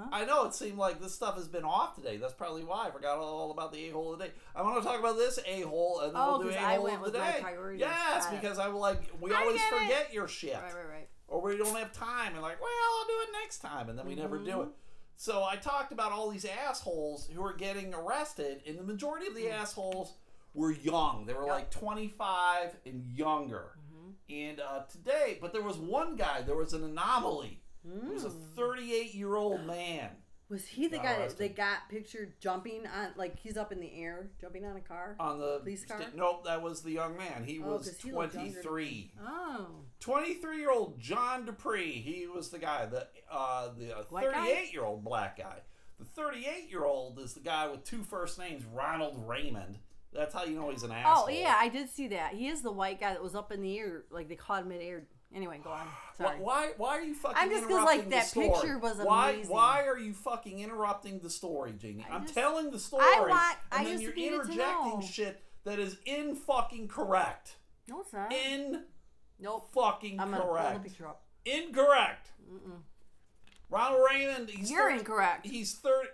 Huh? I know it seemed like this stuff has been off today. That's probably why I forgot all about the a hole of the day. I want to talk about this a hole, and then Oh, we'll do a hole of the day. Yes, because I will like we I always get it. forget your shit, Right, right, right. or we don't have time, and like, well, I'll do it next time, and then we never do Mm-hmm. it. So I talked about all these assholes who are getting arrested, and the majority of the Mm. assholes were young. They were Yep. like 25 and younger. Mm-hmm. And uh, today, but there was one guy. There was an anomaly. It was a Mm. 38 year old man. Was he the guy that arrested. they got pictured jumping on, like he's up in the air, jumping on a car? On the Police car? sta- nope, that was the young man. He Oh, was 'cause he looked younger. 23. Oh. 23 year old John Dupree. He was the guy. The uh, the White guy? 38 year old black guy. The 38 year old is the guy with two first names, Ronald Raymond. That's how you know he's an asshole. Oh yeah, I did see that. He is the white guy that was up in the air, like they caught him mid-air. Anyway, go on. Why, Sorry. why, why are you fucking I'm just 'cause, interrupting like, the that story? picture was why, amazing. Why Why are you fucking interrupting the story, Jamie? I I'm telling the story, I want- and I then you're interjecting shit that is in fucking correct. No, it's not. In nope. fucking I'm gonna pull the picture up. Incorrect. Ronald Raymond. He's You're 30 incorrect. He's thirty.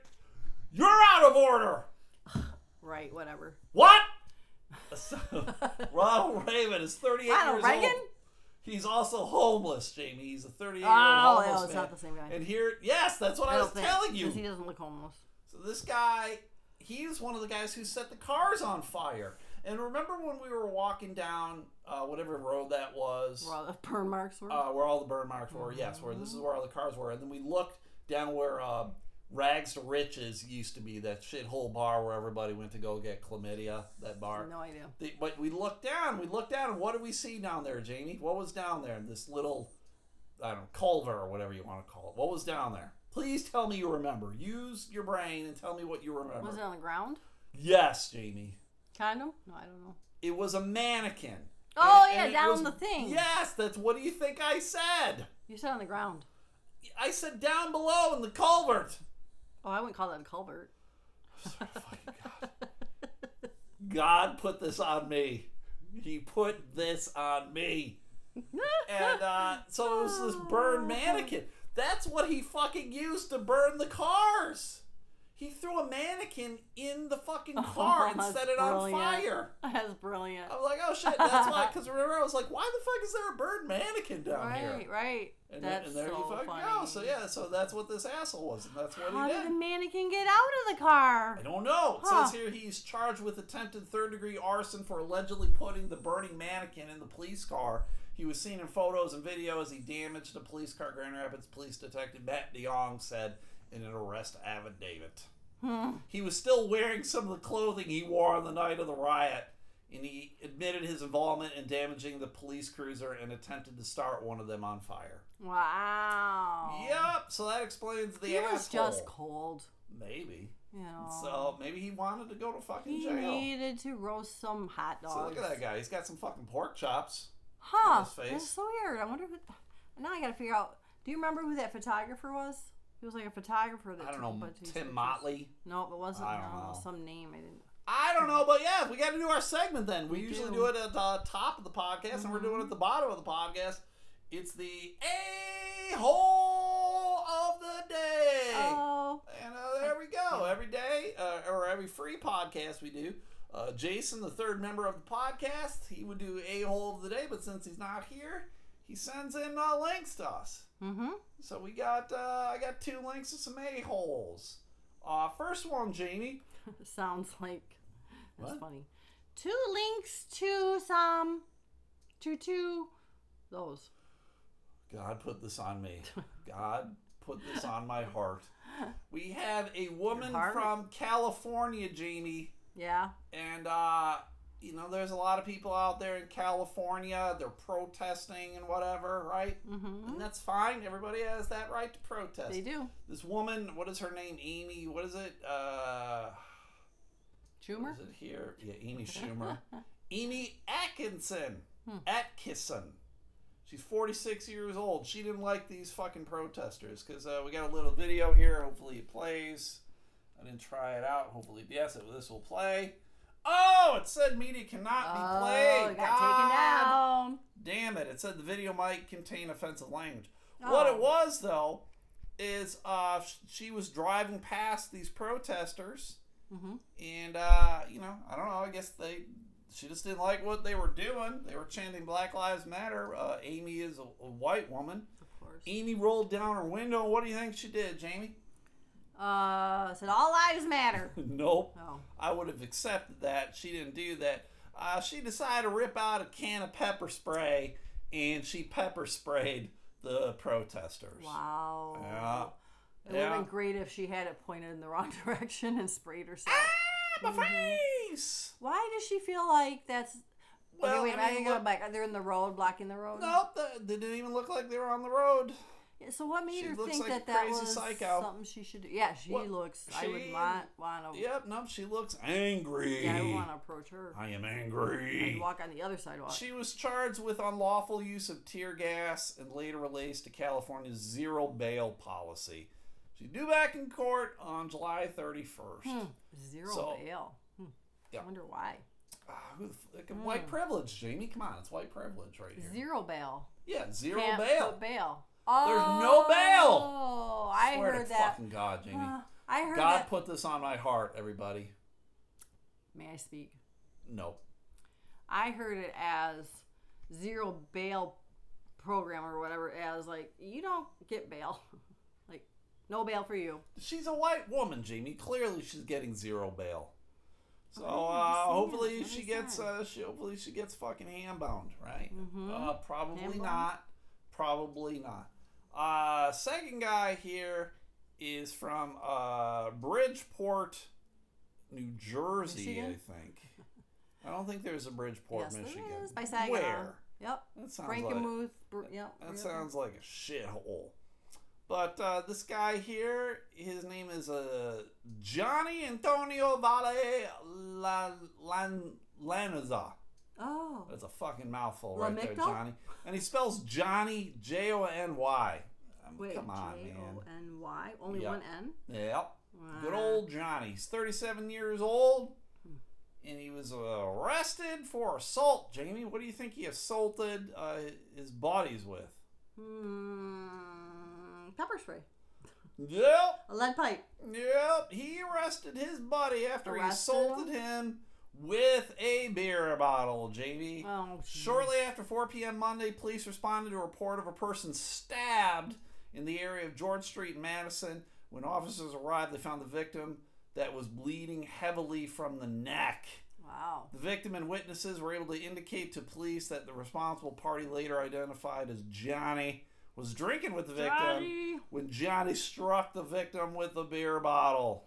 You're out of order. Right. Whatever. What? Ronald Raymond is 38 Ronald years Reagan? old. He's also homeless, Jamie. He's a 38 year Oh, old no, homeless it's man. not the same guy. And here, yes, that's what I, I was think telling you. he doesn't look homeless. So this guy, he's one of the guys who set the cars on fire. And remember when we were walking down uh, whatever road that was, Where all the burn marks were. uh, where all the burn marks were? Yes, where this is where all the cars were. And then we looked down where uh, Rags to Riches used to be, that shithole bar where everybody went to go get chlamydia. That bar. no idea. The- but we looked down. We looked down, and what did we see down there, Jamie? What was down there? This little, I don't know, culvert or whatever you want to call it. What was down there? Please tell me you remember. Use your brain and tell me what you remember. Was it on the ground? Yes, Jamie. Kind of. No, I don't know. It was a mannequin. Oh, And- yeah, and down was- the thing. Yes, that's what do you think I said? You said on the ground. I said down below in the culvert. Oh, I wouldn't call that a culvert. Fucking God. God put this on me. He put this on me. And uh, so it was this burned mannequin. That's what he fucking used to burn the cars. He threw a mannequin in the fucking oh, car and set it on fire. That's brilliant. I was like, oh shit, that's why. Because remember, I was like, why the fuck is there a burned mannequin down right, here? right. Right. And, That's and there so you fucking funny. go. So yeah, so that's what this asshole was, and that's what How he did How did. the mannequin get out of the car? I don't know. It Huh. says here he's charged with attempted third degree arson for allegedly putting the burning mannequin in the police car. He was seen in photos and video as he damaged a police car. Grand Rapids Police Detective Matt DeYoung said in an arrest affidavit. Hmm. He was still wearing some of the clothing he wore on the night of the riot, and he admitted his involvement in damaging the police cruiser and attempted to start one of them on fire. Wow. Yep, so that explains the He was just cold. Maybe. You know. So maybe he wanted to go to fucking he jail. needed to roast some hot dogs. So look at that guy. He's got some fucking pork chops. Huh? his face. That's so weird. I wonder who. Now I gotta figure out. Do you remember who that photographer was? He was like a photographer that I don't took know. a bunch of these Tim pictures. Motley. No, it wasn't. I don't no, know. some name I didn't. I don't know, but yeah, we got to do our segment then. We, We usually do. do. it at the top of the podcast, and we're doing it at the bottom of the podcast. It's the a hole of the day. Oh. And uh, there we go. Every day, uh, or every free podcast we do, uh, Jason, the third member of the podcast, he would do a hole of the day, but since he's not here, he sends in uh, links to us. Mm-hmm. So we got, uh, I got two links to some a holes. Uh, first one, Jamie. Sounds like that's What? funny. Two links to some to two those. God put this on me. God put this on my heart. We have a woman from California, Jamie, Yeah. and uh, you know, there's a lot of people out there in California. They're protesting and whatever, right? Mm-hmm. And that's fine. Everybody has that right to protest. They do. This woman, what is her name? Amy. What is it? Uh, Schumer. is it here? Yeah, Amy Schumer. Amy Atkinson. Hmm. Atkinson. She's 46 years old. She didn't like these fucking protesters because uh, we got a little video here. Hopefully it plays. I didn't try it out. Hopefully, yes, it, this will play. Oh, it said media cannot be Oh, played. it got taken down. Damn it! It said the video might contain offensive language. What Oh. it was though is uh, she was driving past these protesters, Mm-hmm. and uh, you know, I don't know. I guess they she just didn't like what they were doing. They were chanting Black Lives Matter. Uh, Amy is a, a white woman. Of course. Amy rolled down her window. What do you think she did, Jamie? Uh, said all lives matter. nope. Oh. I would have accepted that. She didn't do that. Uh, she decided to rip out a can of pepper spray and she pepper sprayed the protesters. Wow. Yeah. It would have been great if she had it pointed in the wrong direction and sprayed herself. Ah, my face! Why does she feel like that's? Well, okay, wait, I I, mean, gotta go back. They're in the road, blocking the road. Nope, they didn't even look like they were on the road. Yeah, so what made She her think like that that was psycho. something she should do? Yeah, she What- looks. I would she- want want to. Yep, no, she looks angry. Yeah, I would want to approach her. I am angry. and walk on the other sidewalk. She was charged with unlawful use of tear gas and later released to California's zero bail policy. She's due back in court on July 31st. Hmm, Zero So- bail. Hmm. Yeah. I wonder why. Who the f- White privilege, Jamie. Come on, it's white privilege right here. Zero bail. Yeah, zero Can't bail. bail. Oh, There's no bail. Oh, I Swear heard to that. fucking God, Jamie. Uh, I heard God that. put this on my heart, everybody. May I speak? No. I heard it as zero bail program or whatever. As like you don't get bail, like no bail for you. She's a white woman, Jamie. Clearly, she's getting zero bail. So Oh, uh, understand. hopefully That's she what I gets said. uh, she hopefully she gets fucking handbound, right? Mhm. Uh, probably Handbound? not. Probably not. Uh, second guy here is from uh, Bridgeport, New Jersey, Michigan? I think. I don't think there's a Bridgeport, yes, Michigan. there is by Saginaw. Where? Yep. That sounds like Frankenmuth. Br- yep. that sounds like a shithole. But uh, this guy here, his name is uh, Johnny Antonio Valle Lan, Lan, Lanza. Oh. That's a fucking mouthful right there, Lamictal? Johnny. And he spells Johnny J O N Y. Um, Wait, Come on, J O man. N Y. Only Yep. one N. Yep. Good old Johnny. He's 37 years old. And he was arrested for assault. Jamie, what do you think he assaulted uh, his buddies with? Hmm. Pepper spray. Yep. A lead pipe. Yep. He arrested his buddy after Arrested he assaulted him with a beer bottle, Jamie. Oh. Shortly after 4 p.m. Monday, police responded to a report of a person stabbed in the area of George Street in Madison. When officers arrived, they found the victim that was bleeding heavily from the neck. Wow. The victim and witnesses were able to indicate to police that the responsible party, later identified as Johnny, was drinking with the victim Johnny. when Johnny struck the victim with a beer bottle.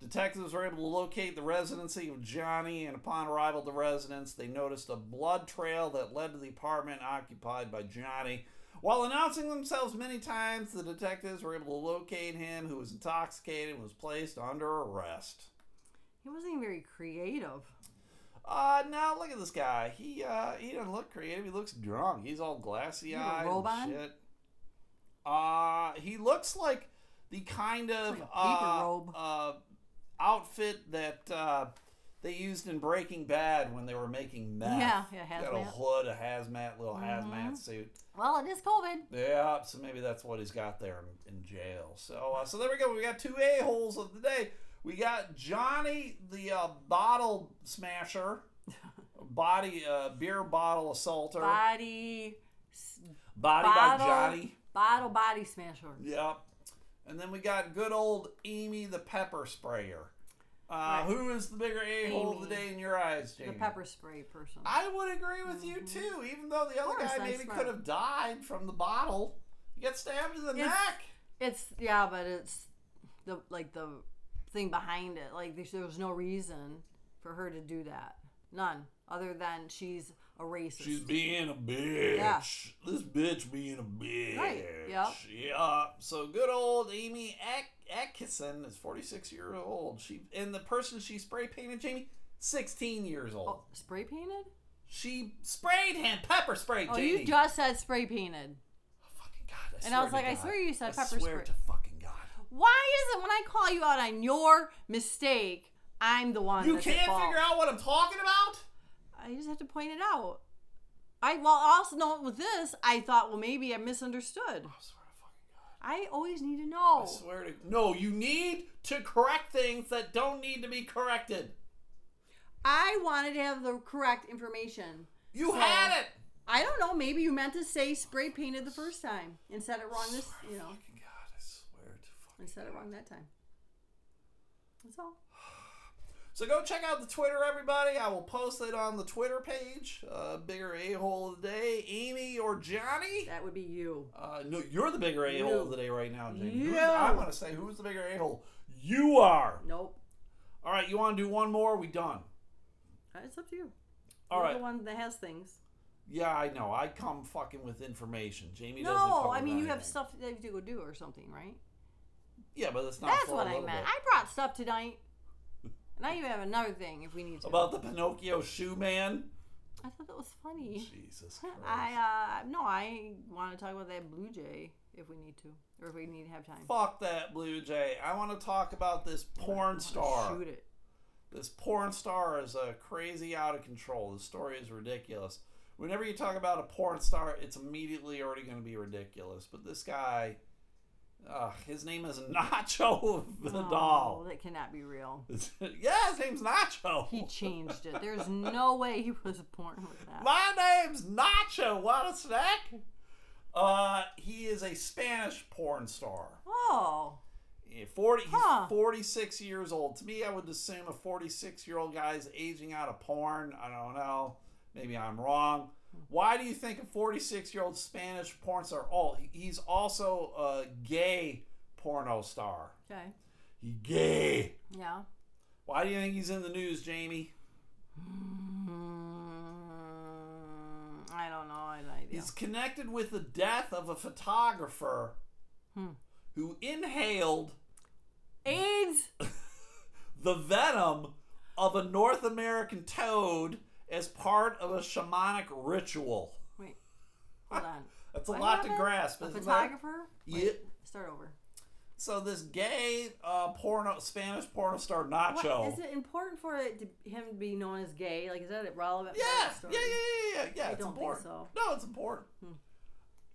Detectives were able to locate the residency of Johnny, and upon arrival at the residence, they noticed a blood trail that led to the apartment occupied by Johnny. While announcing themselves many times, the detectives were able to locate him, who was intoxicated and was placed under arrest. He wasn't even very creative. Uh, now look at this guy. He uh, he doesn't look creative. He looks drunk. He's all glassy eyed. and shit. Uh, he looks like the kind of like uh, robe. uh, outfit that uh, they used in Breaking Bad when they were making meth. Yeah, yeah, hazmat. Got a hood, a hazmat, little hazmat Mhm. suit. Well, it is COVID. Yeah, so maybe that's what he's got there in, in jail. So, uh, so there we go. We got two a holes of the day. We got Johnny, the uh, bottle smasher, body uh, beer bottle assaulter, Body. body bottle, by Johnny. Bottle body smasher. Yep. And then we got good old Amy, the pepper sprayer. Uh, Right. Who is the bigger a hole of the day in your eyes, Jamie? The pepper spray person. I would agree with you too. Even though the other guy maybe could have died from the bottle, he got stabbed in the It's- neck. It's yeah, but it's the like the thing behind it. Like there's, there was no reason for her to do that. None, other than she's a racist. She's being a bitch. Yeah. This bitch being a bitch. Right, yep. Yeah. So good old Amy At- Atkinson is 46 years old. She and the person she spray painted Jamie 16 years old. oh, spray painted. She sprayed him pepper spray Oh, Jamie. you just said spray painted. Oh, fucking God. I And I was like, to I swear you said I pepper swear spray. to fucking God. Why is it when I call you out on your mistake, I'm the one You can't figure out what I'm talking about? I just have to point it out. I well also know with this, I thought well maybe I misunderstood. Oh, I swear to fucking God. I always need to know. I swear to No, you need to correct things that don't need to be corrected. I wanted to have the correct information. You So- had it. I don't know. Maybe you meant to say spray painted the first time and said it wrong this, you know, Fucking God, I swear to fucking and said it wrong that time. That's all. So go check out the Twitter, everybody. I will post it on the Twitter page. Uh, bigger a hole of the day, Amy or Johnny. That would be you. Uh, no, you're the bigger a hole of the day right now, Jamie. Who's- You. I'm gonna say who's the bigger a hole. You are. Nope. All right, you want to do one more? We done. Uh, It's up to you. All You're right. the one that has things. Yeah, I know. I come fucking with information. Jamie doesn't. No, I mean you have stuff that you have to go do or something, right? Yeah, but it's not. That's what I meant. bit. I brought stuff tonight. And I even have another thing if we need to. About the Pinocchio shoe man. I thought that was funny. Jesus Christ. I uh no, I want to talk about that blue jay if we need to, or if we need to have time. Fuck that Blue Jay. I want to talk about this porn star. Shoot it. This porn star is uh, crazy out of control. The story is ridiculous. Whenever you talk about a porn star, it's immediately already going to be ridiculous. But this guy, uh, his name is Nacho Oh, Vidal. that cannot be real. yeah, his name's Nacho. He changed it. There's no way he was born with that. My name's Nacho. What a snack? Uh, he is a Spanish porn star. Oh, Yeah, 40, Huh. he's 46 years old. To me, I would assume a 46 year old guy is aging out of porn. I don't know. Maybe I'm wrong. Why do you think a 46 year old Spanish porn star? Oh, he's also a gay porno star. okay. He gay. Yeah. Why do you think he's in the news, Jamie? Mm, I don't know. I have idea. He's connected with the death of a photographer Hmm. who inhaled AIDS. the venom of a North American toad as part of a shamanic ritual. Wait, hold on. That's a What lot to grasp. A photographer? Wait, Yeah. Start over. So this gay uh, porno Spanish porno star Nacho. What, is it important for it to, him to be known as gay? Like, is that relevant? Yeah, yeah, yeah, yeah, yeah, yeah. I it's don't think important. so. No, it's important.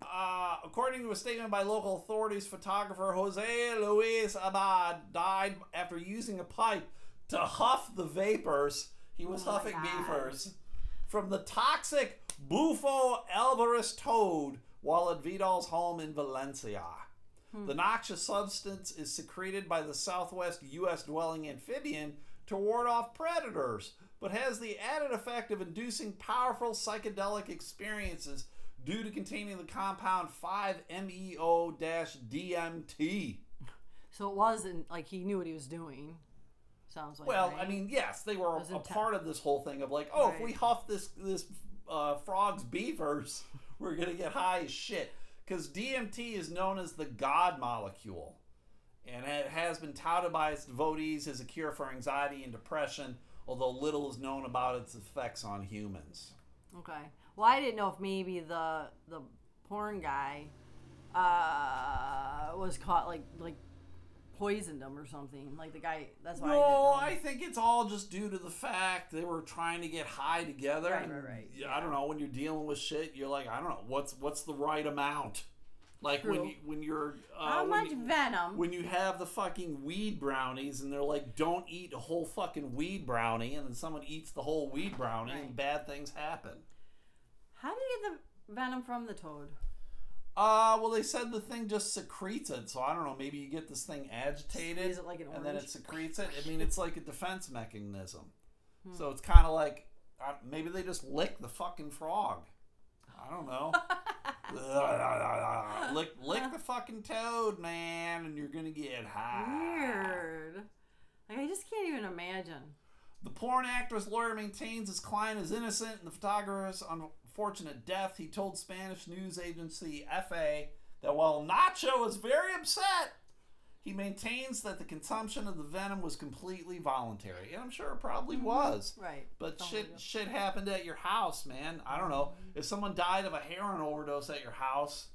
Uh, according to a statement by local authorities, photographer Jose Luis Abad died after using a pipe to huff the vapors. He was Oh huffing God. beefers from the toxic Bufo alvarius toad while at Vidal's home in Valencia. Hmm. The noxious substance is secreted by the southwest U.S. dwelling amphibian to ward off predators, but has the added effect of inducing powerful psychedelic experiences due to containing the compound E 5-MeO-DMT. So it wasn't like he knew what he was doing. Sounds like. Well, right? I mean, yes, they were a part of this whole thing of like, oh, if we huff this this uh, frog's beavers, we're gonna get high as shit. Because DMT is known as the God molecule, and it has been touted by its devotees as a cure for anxiety and depression. Although little is known about its effects on humans. Okay. Well, I didn't know if maybe the the porn guy uh, was caught like like poisoned them or something. Like the guy. That's why. No, I, I think it's all just due to the fact they were trying to get high together. Right, right, right. I don't know when you're dealing with shit, you're like, I don't know what's what's the right amount. Like when True. you when you're uh, How when much you, venom? when you have the fucking weed brownies and they're like, don't eat a whole fucking weed brownie, and then someone eats the whole weed brownie and bad things happen. How do you get the venom from the toad? Uh, well, they said the thing just secretes it, so I don't know. Maybe you get this thing agitated, it like an and then it secretes it. I mean, it's like a defense mechanism. Hmm. So it's kind of like uh, maybe they just lick the fucking frog. I don't know. lick, lick the fucking toad, man, and you're gonna get high. Weird. Like I just can't even imagine. The porn actor's lawyer maintains his client is innocent and the photographer's unfortunate death. He told Spanish news agency FA that while Nacho is very upset, he maintains that the consumption of the venom was completely voluntary. And I'm sure it probably mm-hmm. was. Right. But Oh, shit, yeah. shit happened at your house, man. I don't know. Mm-hmm. If someone died of a heroin overdose at your house,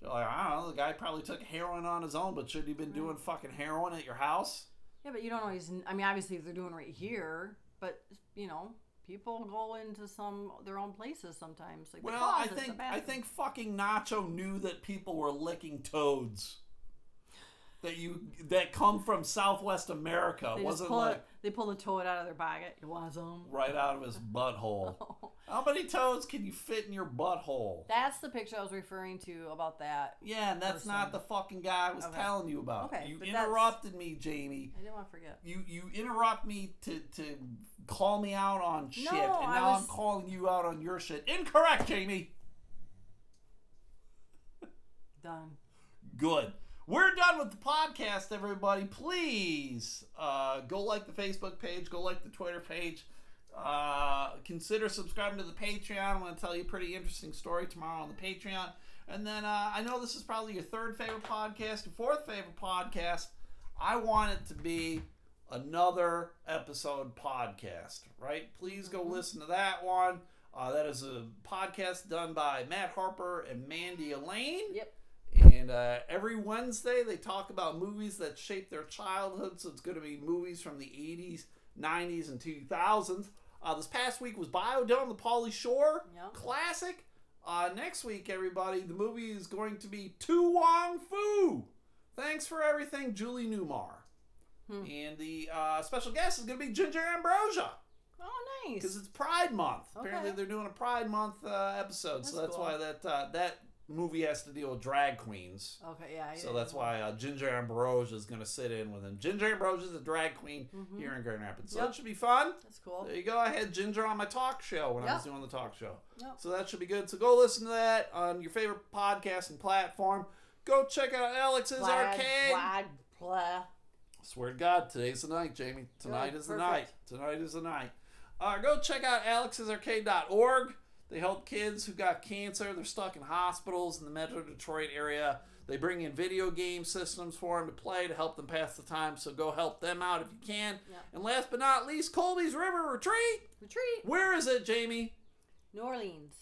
you're like, I don't know. The guy probably took heroin on his own, but should he been doing fucking heroin at your house? Yeah, but you don't always. I mean, obviously, if they're doing right here, but you know, people go into some their own places sometimes. Like the Well, I think I think fucking Nacho knew that people were licking toads. That you that come from Southwest America. they It wasn't pull like it. They pull the toad out of their pocket. You want some? right out of his butthole. Oh. How many toads can you fit in your butthole? That's the picture I was referring to about that. Yeah, and that's not the fucking guy I was Okay. telling you about. Okay, you interrupted me, Jamie. I didn't want to forget. You you interrupt me to to call me out on shit, No, and I now I'm calling you out on your shit. Incorrect, Jamie. Done. Good. We're done with the podcast, everybody. Please uh, go like the Facebook page, go like the Twitter page. Uh, consider subscribing to the Patreon. I'm going to tell you a pretty interesting story tomorrow on the Patreon. And then uh, I know this is probably your third favorite podcast, your fourth favorite podcast. I want it to be another episode podcast, right? Please go listen to that one. Uh, that is a podcast done by Matt Harper and Mandy Elaine. Yep. And uh, every Wednesday, they talk about movies that shaped their childhood. So it's going to be movies from the 80s, 90s, and 2000s. Uh, this past week was Biodome, the Pauly Shore Yep. classic. Uh, next week, everybody, the movie is going to be To Wong Foo. Thanks for everything, Julie Newmar. Hmm. And the uh, special guest is going to be Ginger Ambrosia Oh, nice. because it's Pride Month. Apparently, they're doing a Pride Month uh, episode, so That's that's cool. why that uh, that movie has to deal with drag queens. Okay, yeah. So didn't that's know. why uh, Ginger Ambrosia is going to sit in with him. Ginger Ambrosia is a drag queen here in Grand Rapids. So Mm-hmm. Yep. that should be fun. That's cool. There you go. I had Ginger on my talk show when I was doing the talk show. Yep. So that should be good. So go listen to that on your favorite podcasting platform. Go check out Alex's Plaid, Arcade. plaid, pla. Swear to God, today's the night, Jamie. Tonight Good, is the night. Tonight is the night. Uh, go check out alexsarcade.org. They help kids who got cancer. They're stuck in hospitals in the Metro Detroit area. They bring in video game systems for them to play to help them pass the time. So go help them out if you can. Yep. And last but not least, Colby's River Retreat. Retreat. Where is it, Jamie? New Orleans.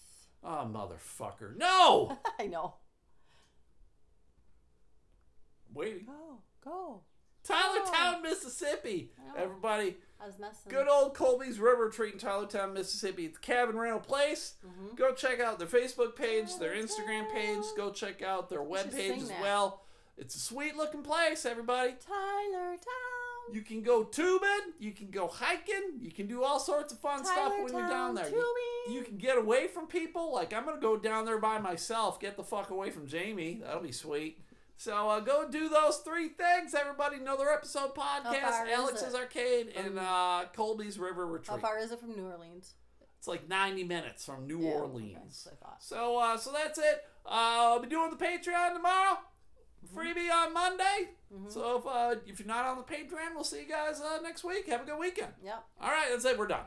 Oh, motherfucker. No! I know. Wait. Go, go. Tylertown, Mississippi. I know. Everybody, I was messing. good old Colby's River Treat in Tylertown, Mississippi. It's cabin rental place. Mhm. Go check out their Facebook page, their Instagram page. Go check out their webpage sing as that. well. It's a sweet looking place, everybody. Tylertown. You can go tubing, you can go hiking, you can do all sorts of fun stuff when you're down there. You, you can get away from people. Like I'm gonna go down there by myself, get the fuck away from Jamie. That'll be sweet. So uh, go do those three things, everybody. Another episode podcast, Alex's? Arcade, and uh, Colby's River Retreat. How far is it from New Orleans? It's like 90 minutes from New Yeah, Orleans. that's what I thought. So uh, so that's it. Uh, I'll be doing the Patreon tomorrow. Mm-hmm. Freebie on Monday. So if uh, if you're not on the Patreon, we'll see you guys uh, next week. Have a good weekend. Yep. All right, that's it. We're done.